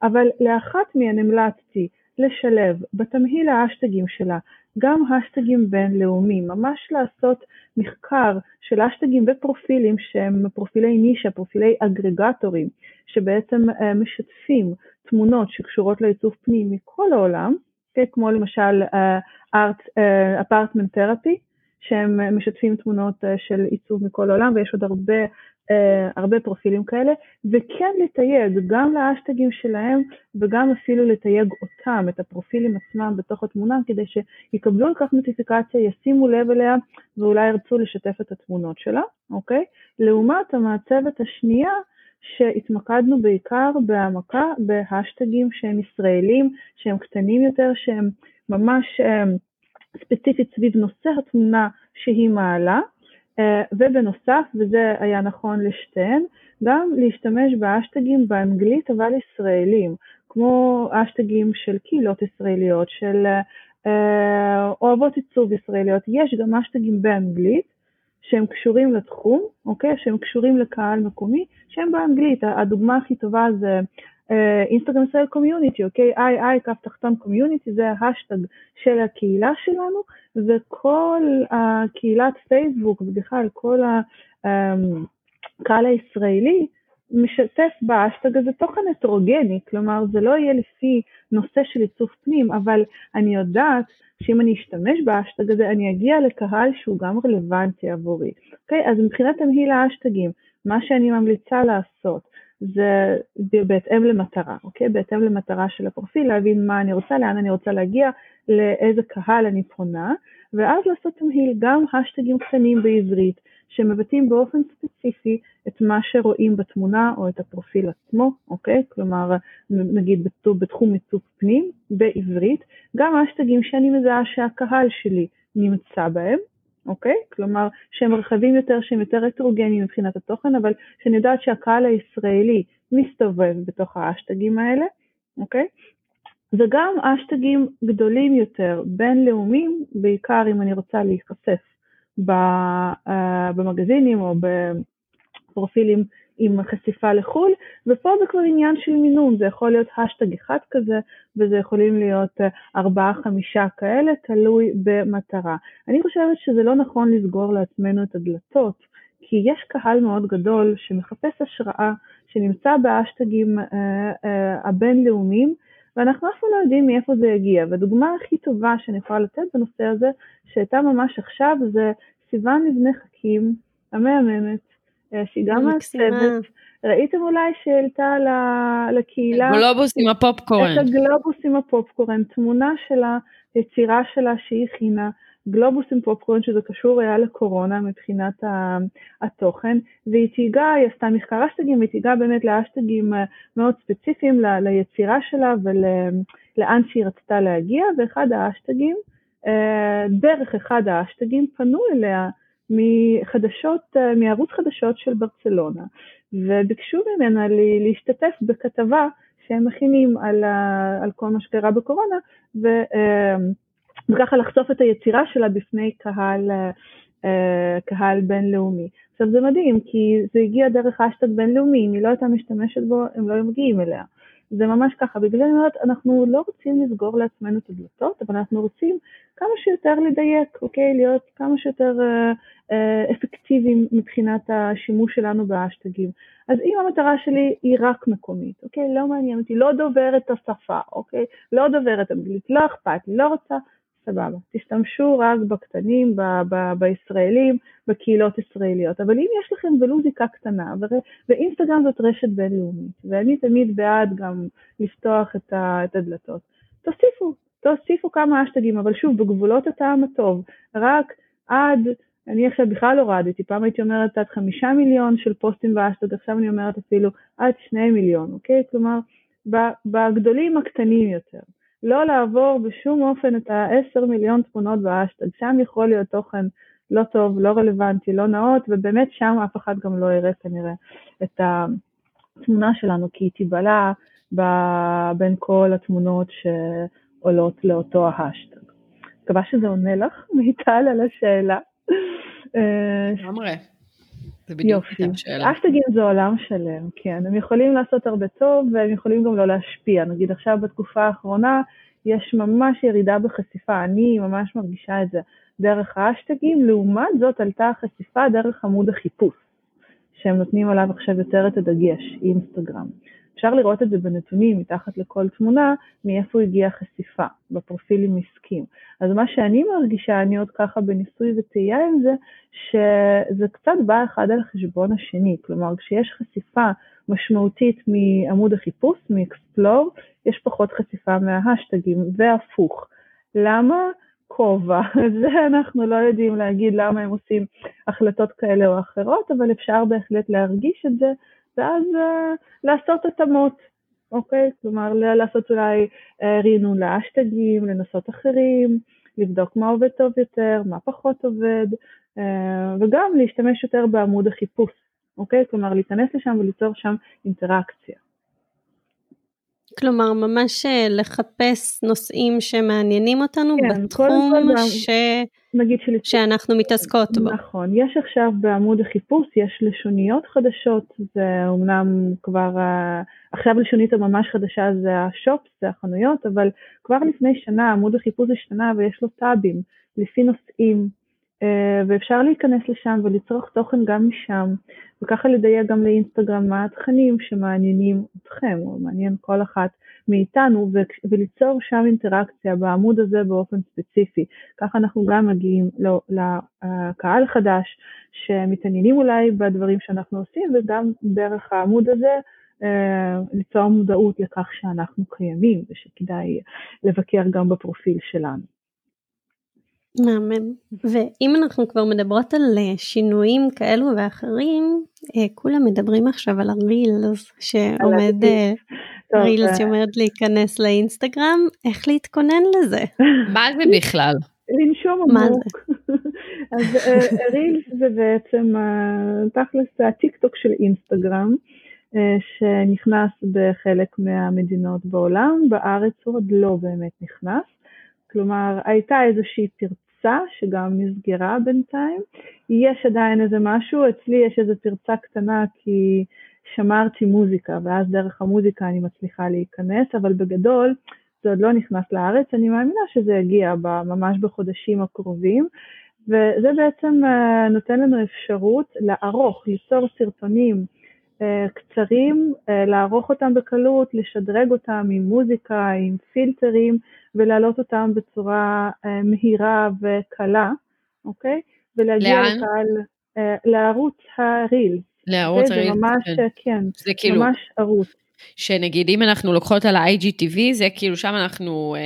אבל לאחת מהן המלצתי לשלב בתמהיל האשטגים שלה גם השטגים בינלאומיים, ממש לעשות מחקר של השטגים ופרופילים שהם פרופילי נישה, פרופילי אגרגטורים, שבעצם אה, משתפים תמונות שקשורות לעיצוב פנים מכל העולם, כמו למשל אפרטמנט תרפי, שהם משתפים תמונות של עיצוב מכל העולם ויש עוד הרבה Uh, הרבה פרופילים כאלה, וכן לתייג גם לאשטגים שלהם וגם אפילו לתייג אותם, את הפרופילים עצמם בתוך התמונה, כדי שיקבלו על כך נוטיפיקציה, ישימו לב אליה ואולי ירצו לשתף את התמונות שלה, אוקיי? לעומת המעצבת השנייה, שהתמקדנו בעיקר בהעמקה בהשטגים שהם ישראלים, שהם קטנים יותר, שהם ממש ספציפית סביב נושא התמונה שהיא מעלה, אה, ובנוסף, וזה היה נכון לשתיהן, גם להשתמש בהאשטגים באנגלית אבל ישראלים, כמו האשטגים של קהילות ישראליות, של אה, אוהבות עיצוב ישראליות, יש גם האשטגים באנגלית שהם קשורים לתחום, אוקיי? שהם קשורים לקהל מקומי, שהם באנגלית. הדוגמה הכי טובה זה אינסטגרם ישראל community, אוקיי? IL כף תחתון community זה ההאשטג של הקהילה שלנו וכל הקהילת פייסבוק ובכלל כל הקהל הישראלי משתף באשטג הזה תוכן הטרוגני, כלומר זה לא יהיה לפי נושא של עיצוב פנים, אבל אני יודעת שאם אני אשתמש באשטג הזה אני אגיע לקהל שהוא גם רלוונטי עבורי. אוקיי? אז מבחינת תמהיל האשטגים, מה שאני ממליצה לעשות זה בהתאם למטרה, אוקיי? בהתאם למטרה של הפרופיל, להבין מה אני רוצה, לאן אני רוצה להגיע, לאיזה קהל אני פונה, ואז לעשות תמהיל גם השטגים קטנים בעברית, שמבטאים באופן ספציפי את מה שרואים בתמונה או את הפרופיל עצמו, אוקיי? כלומר, נגיד בתחום עיצוב פנים, בעברית, גם השטגים שאני מזהה שהקהל שלי נמצא בהם, אוקיי? כלומר, שהם רחבים יותר, שהם יותר הטרוגניים מבחינת התוכן, אבל שאני יודעת שהקהל הישראלי מסתובב בתוך האשטגים האלה, אוקיי? וגם אשטגים גדולים יותר, בינלאומיים, בעיקר אם אני רוצה להיחשף אה, במגזינים או בפרופילים עם חשיפה לחו"ל, ופה זה כבר עניין של מינון, זה יכול להיות השטג אחד כזה, וזה יכולים להיות אה, ארבעה חמישה כאלה, תלוי במטרה. אני חושבת שזה לא נכון לסגור לעצמנו את הדלתות, כי יש קהל מאוד גדול שמחפש השראה, שנמצא באשטגים אה, אה, הבינלאומיים, ואנחנו אף פעם לא יודעים מאיפה זה יגיע. והדוגמה הכי טובה שאני יכולה לתת בנושא הזה, שהייתה ממש עכשיו, זה סיוון לבני חכים, המהממת, שהיא גם מעצבת. ראיתם אולי שהעלתה לקהילה... גלובוס עם הפופקורן. את הגלובוס עם הפופקורן, תמונה של היצירה שלה שהיא הכינה, גלובוס עם פופקורן שזה קשור היה לקורונה מבחינת התוכן, והיא תהיגה, היא עשתה מחקר אשטגים והיא תהיגה באמת לאשטגים אה, מאוד ספציפיים ליצירה שלה ולאן שהיא רצתה להגיע, ואחד האשטגים, אה, דרך אחד האשטגים פנו אליה מחדשות, אה, מערוץ חדשות של ברצלונה, וביקשו ממנה להשתתף בכתבה שהם מכינים על, על כל מה שקרה בקורונה, ו, אה, וככה לחשוף את היצירה שלה בפני קהל, אה, קהל בינלאומי. עכשיו זה מדהים, כי זה הגיע דרך אשטג בינלאומי, אם היא לא הייתה משתמשת בו, הם לא היו מגיעים אליה. זה ממש ככה, בגלל זה אני אומרת, אנחנו לא רוצים לסגור לעצמנו את הדלתות, אבל אנחנו רוצים כמה שיותר לדייק, אוקיי? להיות כמה שיותר אה, אה, אפקטיביים מבחינת השימוש שלנו באשטגים. אז אם המטרה שלי היא רק מקומית, אוקיי? לא מעניין אותי, לא דוברת את השפה, אוקיי? לא דוברת אנגלית, לא אכפת לי, לא רוצה, סבבה. תשתמשו רק בקטנים, ב- ב- בישראלים, בקהילות ישראליות. אבל אם יש לכם ולו זיקה קטנה, ואינסטגרם זאת רשת בינלאומית, ואני תמיד בעד גם לפתוח את, ה- את הדלתות, תוסיפו, תוסיפו כמה אשטגים, אבל שוב, בגבולות הטעם הטוב. רק עד, אני עכשיו בכלל הורדתי, פעם הייתי אומרת עד חמישה מיליון של פוסטים באשטג, עכשיו אני אומרת אפילו עד שני מיליון, אוקיי? כלומר, בגדולים הקטנים יותר. לא לעבור בשום אופן את ה-10 מיליון תמונות באשטג, שם יכול להיות תוכן לא טוב, לא רלוונטי, לא נאות, ובאמת שם אף אחד גם לא יראה כנראה את התמונה שלנו, כי היא תיבלע בין כל התמונות שעולות לאותו האשטג. מקווה שזה עונה לך, מיטל, על השאלה. אה, לגמרי. זה בדיוק השאלה. אשטגים זה עולם שלם, כן. הם יכולים לעשות הרבה טוב והם יכולים גם לא להשפיע. נגיד עכשיו בתקופה האחרונה יש ממש ירידה בחשיפה, אני ממש מרגישה את זה דרך האשטגים, לעומת זאת עלתה החשיפה דרך עמוד החיפוש, שהם נותנים עליו עכשיו יותר את הדגש, אינסטגרם. אפשר לראות את זה בנתונים מתחת לכל תמונה, מאיפה הגיעה החשיפה בפרופילים עסקיים. אז מה שאני מרגישה, אני עוד ככה בניסוי וטעייה עם זה, שזה קצת בא אחד על חשבון השני. כלומר, כשיש חשיפה משמעותית מעמוד החיפוש, מ-explore, יש פחות חשיפה מההשטגים, והפוך. למה? כובע. זה אנחנו לא יודעים להגיד למה הם עושים החלטות כאלה או אחרות, אבל אפשר בהחלט להרגיש את זה ואז uh, לעשות התאמות, אוקיי? כלומר, לעשות אולי uh, רענון לאשטגים, לנסות אחרים, לבדוק מה עובד טוב יותר, מה פחות עובד, uh, וגם להשתמש יותר בעמוד החיפוש, אוקיי? כלומר, להיכנס לשם וליצור שם אינטראקציה. כלומר, ממש לחפש נושאים שמעניינים אותנו כן, בתחום ש... נגיד של... שאנחנו מתעסקות בו. נכון, יש עכשיו בעמוד החיפוש, יש לשוניות חדשות, זה אומנם כבר, עכשיו לשונית הממש חדשה זה השופ, זה החנויות, אבל כבר לפני שנה עמוד החיפוש השתנה ויש לו טאבים לפי נושאים, אה, ואפשר להיכנס לשם ולצרוך תוכן גם משם, וככה לדייק גם לאינסטגרם מה התכנים שמעניינים אתכם, או מעניין כל אחת מאיתנו, וליצור שם אינטראקציה בעמוד הזה באופן ספציפי. ככה אנחנו גם מגיעים לקהל החדש שמתעניינים אולי בדברים שאנחנו עושים, וגם דרך העמוד הזה אה, ליצור מודעות לכך שאנחנו קיימים ושכדאי לבקר גם בפרופיל שלנו. מהמם. ואם אנחנו כבר מדברות על אה, שינויים כאלו ואחרים, אה, כולם מדברים עכשיו על הרילס שעומד, אה, רילס שעומד להיכנס לאינסטגרם, איך להתכונן לזה? מה זה בכלל? לנשום עמוק. אז רילס זה בעצם תכלס הטיק טוק של אינסטגרם. שנכנס בחלק מהמדינות בעולם, בארץ הוא עוד לא באמת נכנס. כלומר, הייתה איזושהי פרצה פרצה שגם נסגרה בינתיים. יש עדיין איזה משהו, אצלי יש איזה פרצה קטנה כי שמרתי מוזיקה ואז דרך המוזיקה אני מצליחה להיכנס, אבל בגדול זה עוד לא נכנס לארץ, אני מאמינה שזה יגיע ממש בחודשים הקרובים. וזה בעצם אה, נותן לנו אפשרות לערוך, ליצור סרטונים קצרים, אה, לערוך אותם בקלות, לשדרג אותם עם מוזיקה, עם פילטרים, ולהעלות אותם בצורה אה, מהירה וקלה, אוקיי? ולהגיע לאן? לקהל, לערוץ הרילס. לערוץ הרילס, זה ממש, כן, כן זה כאילו, ממש ערוץ. שנגיד אם אנחנו לוקחות על ה-IGTV, זה כאילו שם אנחנו...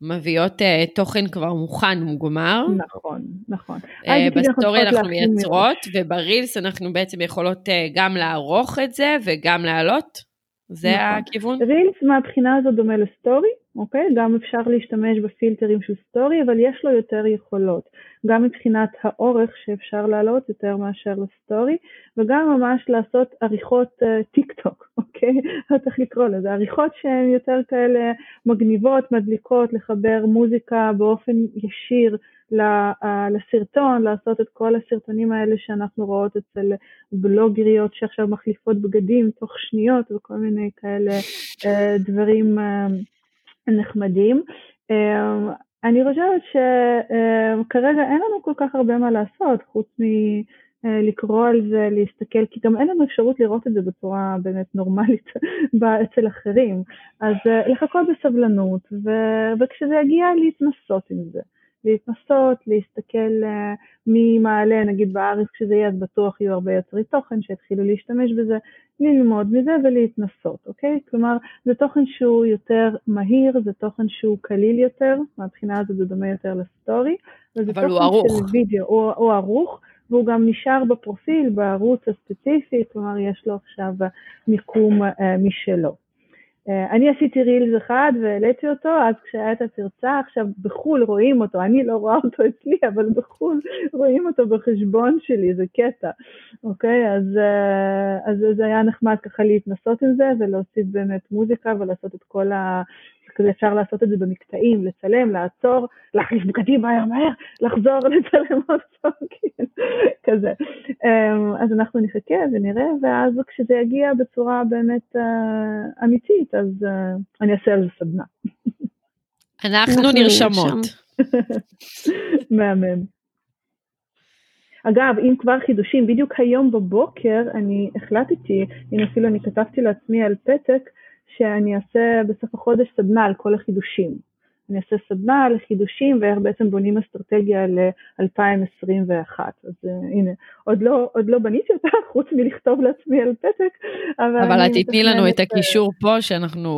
מביאות אה, תוכן כבר מוכן, מוגמר. נכון, נכון. אה, בסטורי אנחנו מייצרות, וברילס אנחנו בעצם יכולות אה, גם לערוך את זה וגם להעלות. זה נכון. הכיוון? רילס מהבחינה הזאת דומה לסטורי, אוקיי? גם אפשר להשתמש בפילטרים של סטורי, אבל יש לו יותר יכולות. גם מבחינת האורך שאפשר להעלות יותר מאשר לסטורי, וגם ממש לעשות עריכות אה, טיק טוק, אוקיי? לא צריך לקרוא לזה, עריכות שהן יותר כאלה מגניבות, מדליקות, לחבר מוזיקה באופן ישיר לסרטון, לעשות את כל הסרטונים האלה שאנחנו רואות אצל בלוגריות שעכשיו מחליפות בגדים תוך שניות וכל מיני כאלה אה, דברים אה, נחמדים. אה, אני חושבת שכרגע אין לנו כל כך הרבה מה לעשות חוץ מ... לקרוא על זה, להסתכל, כי גם אין לנו אפשרות לראות את זה בצורה באמת נורמלית אצל אחרים. אז לחכות בסבלנות, ו... וכשזה יגיע להתנסות עם זה. להתנסות, להסתכל uh, מי מעלה, נגיד בארץ כשזה יהיה אז בטוח יהיו הרבה יוצרי תוכן שיתחילו להשתמש בזה, ללמוד מזה ולהתנסות, אוקיי? כלומר זה תוכן שהוא יותר מהיר, זה תוכן שהוא קליל יותר, מהבחינה הזאת זה דומה יותר לסטורי, אבל הוא ערוך. של וידאו, הוא, הוא ערוך והוא גם נשאר בפרופיל, בערוץ הספציפי, כלומר יש לו עכשיו מיקום uh, משלו. אה, אני עשיתי רילס אחד והעליתי אותו, אז כשהיה את הפרצה, עכשיו בחו"ל רואים אותו, אני לא רואה אותו אצלי, אבל בחו"ל רואים אותו בחשבון שלי, זה קטע, אוקיי? אז, אה, אז זה היה נחמד ככה להתנסות עם זה ולהוסיף באמת מוזיקה ולעשות את כל ה... כזה אפשר לעשות את זה במקטעים, לצלם, לעצור, להחליף בגדים מהר מהר, לחזור לצלם עוד פעם, כן, כזה. אמ, אז אנחנו נחכה ונראה, ואז כשזה יגיע בצורה באמת uh, אמיתית, אז uh, אני אעשה על זה סדנה. אנחנו נרשמות. מהמם. אגב, אם כבר חידושים, בדיוק היום בבוקר אני החלטתי, הנה אפילו אני כתבתי לעצמי על פתק, שאני אעשה בסוף החודש סדנה על כל החידושים. אני אעשה סדנה על חידושים ואיך בעצם בונים אסטרטגיה ל-2021. אז uh, הנה, עוד לא, עוד לא בניתי אותה, חוץ מלכתוב לעצמי על פתק, אבל... אבל את תתני לנו את הקישור פה, שאנחנו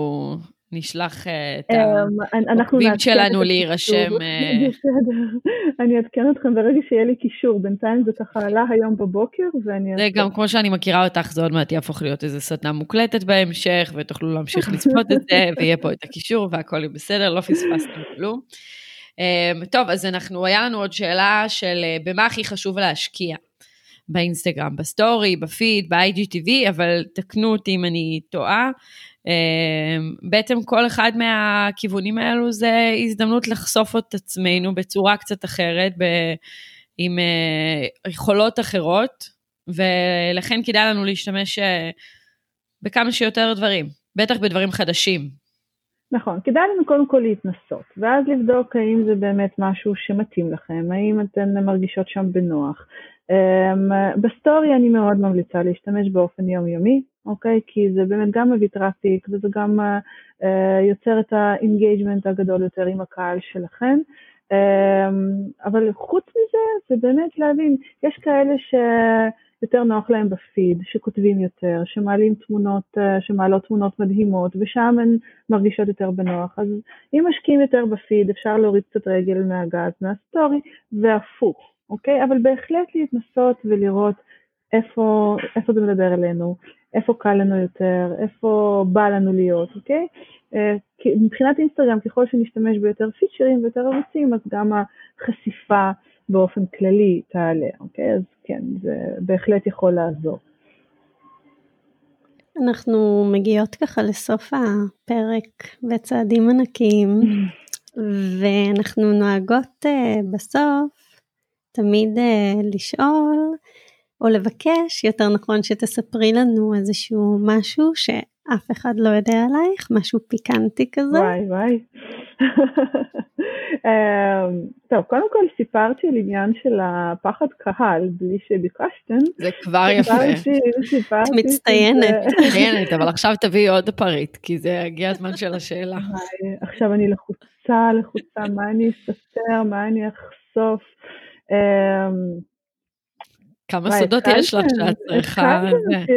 נשלח אה, את אמ, העוקבים שלנו להירשם. אה, אני אעדכן אתכם ברגע שיהיה לי קישור, בינתיים זה ככה עלה היום בבוקר ואני... זה גם כמו שאני מכירה אותך, זה עוד מעט יהפוך להיות איזה סדנה מוקלטת בהמשך, ותוכלו להמשיך לצפות את זה, ויהיה פה את הקישור והכל יהיה בסדר, לא פספסתם כלום. אמ, טוב, אז אנחנו, היה לנו עוד שאלה של אה, במה הכי חשוב להשקיע. באינסטגרם, בסטורי, בפיד, ב-IGTV, אבל תקנו אותי אם אני טועה. אמ, בעצם כל אחד מהכיוונים האלו זה הזדמנות לחשוף את עצמנו בצורה קצת אחרת, ב, עם אה, יכולות אחרות, ולכן כדאי לנו להשתמש אה, בכמה שיותר דברים, בטח בדברים חדשים. נכון, כדאי לנו קודם כל להתנסות, ואז לבדוק האם זה באמת משהו שמתאים לכם, האם אתן מרגישות שם בנוח. אמ, בסטורי אני מאוד ממליצה להשתמש באופן יומיומי, אוקיי? כי זה באמת גם מביא traffic וזה גם אה, יוצר את ה engagement הגדול יותר עם הקהל שלכם. Um, אבל חוץ מזה, זה באמת להבין, יש כאלה שיותר נוח להם בפיד, שכותבים יותר, שמעלים תמונות, uh, שמעלות תמונות מדהימות, ושם הן מרגישות יותר בנוח. אז אם משקיעים יותר בפיד, אפשר להוריד קצת רגל מהגז, מהסטורי, והפוך, אוקיי? אבל בהחלט להתנסות ולראות איפה, איפה זה מדבר אלינו, איפה קל לנו יותר, איפה בא לנו להיות, אוקיי? אה, מבחינת אינסטגרם, ככל שנשתמש ביותר פיצ'רים ויותר ערוצים, אז גם החשיפה באופן כללי תעלה, אוקיי? אז כן, זה בהחלט יכול לעזור. אנחנו מגיעות ככה לסוף הפרק בצעדים ענקיים, ואנחנו נוהגות uh, בסוף תמיד uh, לשאול או לבקש, יותר נכון שתספרי לנו איזשהו משהו שאף אחד לא יודע עלייך, משהו פיקנטי כזה. וואי וואי. אמ, טוב, קודם כל סיפרתי על עניין של הפחד קהל בלי שביקשתם. זה כבר יפה. את מצטיינת. מצטיינת, אבל עכשיו תביאי עוד פריט, כי זה הגיע הזמן של השאלה. עכשיו אני לחוצה, לחוצה, מה אני אספר, מה אני אחשוף. אמ, כמה סודות יש לך שאת צריכה...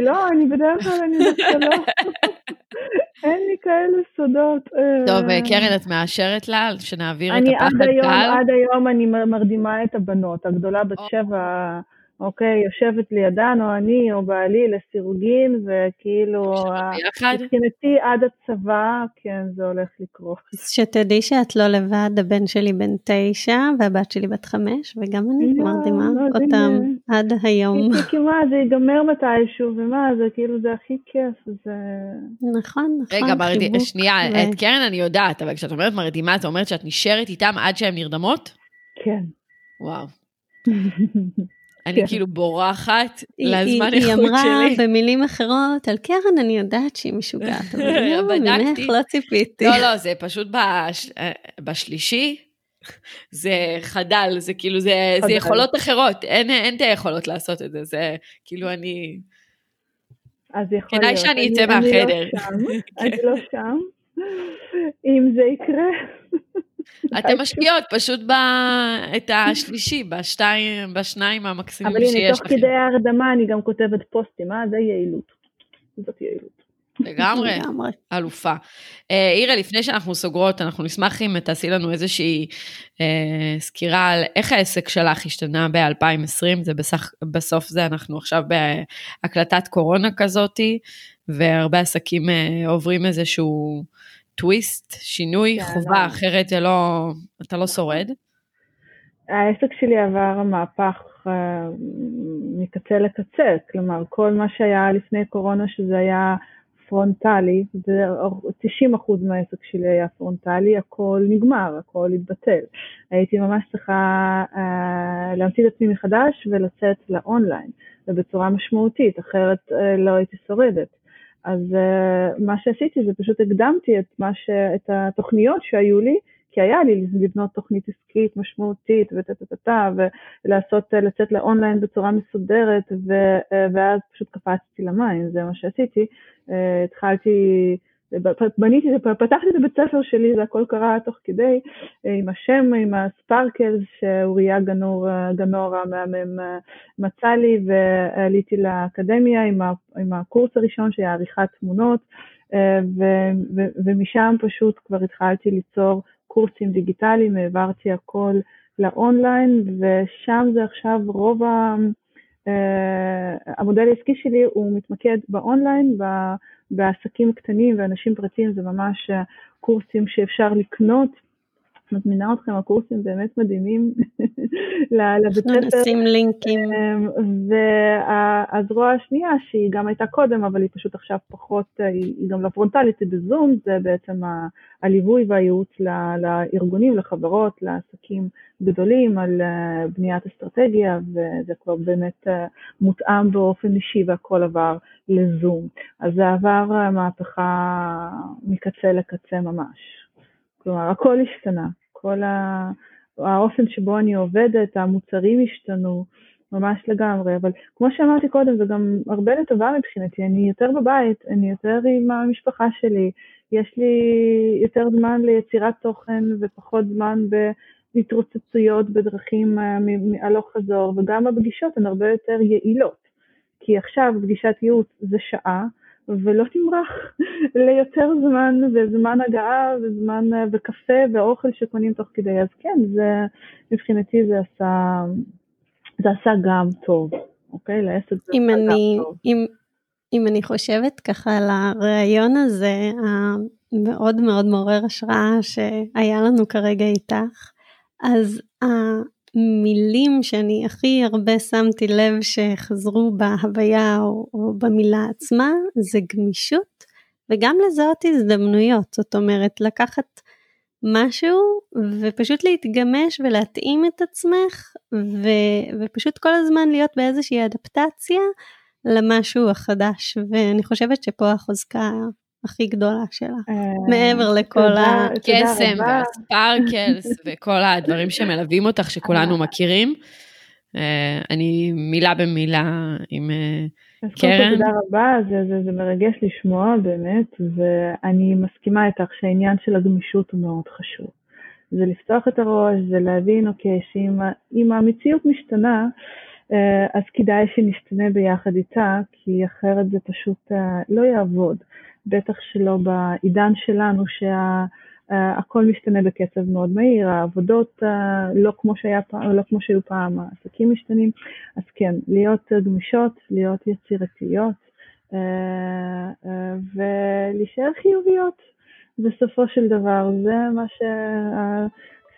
לא, אני בדרך כלל, אני דווקא לא... אין לי כאלה סודות. טוב, אה. קרן, את מאשרת לה שנעביר את הפחד? אני עד היום אני מרדימה את הבנות. הגדולה בת שבע אוקיי, יושבת לידן, או אני, או בעלי, לסירוגין, וכאילו, מבחינתי עד הצבא, כן, זה הולך לקרות. אז שתדעי שאת לא לבד, הבן שלי בן תשע, והבת שלי בת חמש, וגם אני לא, מרדימה לא, אותם עד היום. כי מה, זה ייגמר מתישהו, ומה, זה כאילו, זה הכי כיף, זה... נכון, נכון, רגע, מרדי, שנייה, את קרן אני יודעת, אבל כשאת אומרת מרדימה, את אומרת שאת נשארת איתם עד שהן נרדמות? כן. וואו. אני כן. כאילו בורחת לזמן איכות שלי. היא אמרה במילים אחרות, על קרן אני יודעת שהיא משוגעת, אבל לא, ממך לא ציפיתי. לא, לא, זה פשוט בש... בשלישי, זה חדל, זה כאילו, זה, זה יכולות אחרות, אין, אין את היכולות לעשות את זה, זה כאילו אני... אז יכול להיות. כדאי שאני אצא מהחדר. אני לא שם, אני לא שם. אם זה יקרה. אתם משקיעות פשוט את השלישי, בשתיים, בשניים המקסימים שיש לכם. אבל הנה, תוך כדי ההרדמה אני גם כותבת פוסטים, אה? זה יעילות. זאת יעילות. לגמרי, אלופה. אה, אירה, לפני שאנחנו סוגרות, אנחנו נשמח אם תעשי לנו איזושהי אה, סקירה על איך העסק שלך השתנה ב-2020, זה בסך, בסוף זה אנחנו עכשיו בהקלטת קורונה כזאתי, והרבה עסקים אה, עוברים איזשהו טוויסט, שינוי, כן, חובה, אחרת זה לא, אתה לא שורד? העסק שלי עבר מהפך אה, מקצה לקצה, כלומר כל מה שהיה לפני קורונה שזה היה פרונטלי, זה 90% מהעסק שלי היה פרונטלי, הכל נגמר, הכל התבטל. הייתי ממש צריכה אה, להמציא את עצמי מחדש ולצאת לאונליין, ובצורה משמעותית, אחרת uh, לא הייתי שורדת. אז uh, מה שעשיתי זה פשוט הקדמתי את, ש... את התוכניות שהיו לי, כי היה לי לבנות תוכנית עסקית משמעותית וטה-טה-טה, ולעשות, לצאת לאונליין בצורה מסודרת, ואז פשוט קפצתי למים, זה מה שעשיתי. התחלתי... בניתי, פתחתי את הבית ספר שלי, זה הכל קרה תוך כדי, עם השם, עם הספרקלס, שאוריה גנור, גנור המהמם מצא לי, ועליתי לאקדמיה עם, עם הקורס הראשון שהיה עריכת תמונות, ו, ו, ומשם פשוט כבר התחלתי ליצור קורסים דיגיטליים, העברתי הכל לאונליין, ושם זה עכשיו רוב ה... המודל העסקי שלי הוא מתמקד באונליין, בעסקים קטנים ואנשים פרטיים, זה ממש קורסים שאפשר לקנות. מזמינה אתכם, הקורסים באמת מדהימים לבית ספר. אנחנו נשים לינקים. אמ, והזרוע השנייה, שהיא גם הייתה קודם, אבל היא פשוט עכשיו פחות, היא גם לא פרונטלית, היא בזום, זה בעצם הליווי והייעוץ לארגונים, לחברות, לעסקים גדולים, על אה, בניית אסטרטגיה, וזה כבר באמת אה, מותאם באופן אישי והכל עבר לזום. אז זה עבר אה, מהפכה מקצה לקצה ממש. כלומר, הכל השתנה. כל ה... האופן שבו אני עובדת, המוצרים השתנו ממש לגמרי, אבל כמו שאמרתי קודם, זה גם הרבה לטובה מבחינתי, אני יותר בבית, אני יותר עם המשפחה שלי, יש לי יותר זמן ליצירת תוכן ופחות זמן בהתרוצצויות בדרכים אה, הלוך חזור, וגם הפגישות הן הרבה יותר יעילות, כי עכשיו פגישת ייעוץ זה שעה, ולא תמרח ליותר זמן וזמן הגעה וזמן וקפה ואוכל שקונים תוך כדי. אז כן, זה, מבחינתי זה עשה, זה עשה גם טוב, אוקיי? לעסק זה עשה אני, גם טוב. אם, אם אני חושבת ככה על הריאיון הזה, המאוד מאוד מעורר השראה שהיה לנו כרגע איתך, אז המילים שאני הכי הרבה שמתי לב שחזרו בהוויה או, או במילה עצמה זה גמישות וגם לזהות הזדמנויות, זאת אומרת לקחת משהו ופשוט להתגמש ולהתאים את עצמך ו, ופשוט כל הזמן להיות באיזושהי אדפטציה למשהו החדש. ואני חושבת שפה החוזקה הכי גדולה שלה, אה, מעבר לכל הקסם והספרקלס וכל הדברים שמלווים אותך שכולנו מכירים. אה, אני מילה במילה עם אה, קרן. תודה רבה, זה, זה, זה מרגש לשמוע באמת, ואני מסכימה איתך שהעניין של הגמישות הוא מאוד חשוב. זה לפתוח את הראש, זה להבין, אוקיי, שאם המציאות משתנה, אז כדאי שנשתנה ביחד איתה, כי אחרת זה פשוט לא יעבוד. בטח שלא בעידן שלנו שהכל משתנה בקצב מאוד מהיר, העבודות אה, לא כמו, שהיה, לא כמו שהיו פעם, העסקים משתנים, אז כן, להיות גמישות, להיות יצירתיות אה, אה, ולהישאר חיוביות. בסופו של דבר, זה מה ש...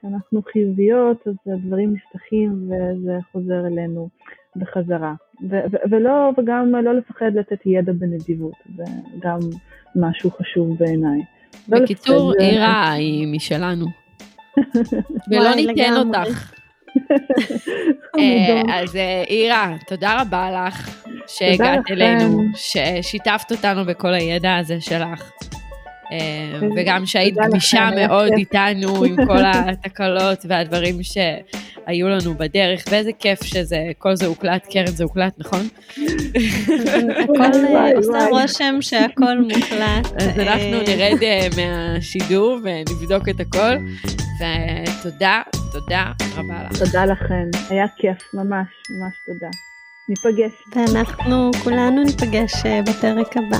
כשאנחנו חיוביות אז הדברים נפתחים וזה חוזר אלינו בחזרה. ו- ו- ולא, וגם לא לפחד לתת ידע בנדיבות, זה גם משהו חשוב בעיניי. לא בקיצור, לא עירה היא משלנו. ולא ניתן אותך. אה, אז אה, עירה, תודה רבה לך שהגעת אלינו, ששיתפת אותנו בכל הידע הזה שלך. אה, וגם שהיית גמישה מאוד איתנו עם כל התקלות והדברים שהיו לנו בדרך, ואיזה כיף שזה, כל זה הוקלט, קרן זה הוקלט, נכון? הכל אה, עושה רושם שהכל מוקלט. אז אנחנו אה, נרד מהשידור ונבדוק את הכל, ותודה, תודה רבה לך. תודה לכן, היה כיף, ממש, ממש תודה. ניפגש. ואנחנו כולנו ניפגש אה, בפרק הבא,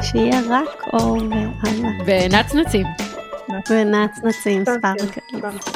ושיהיה רק אור והלאה. ונצנצים. ונצנצים, ספרקל.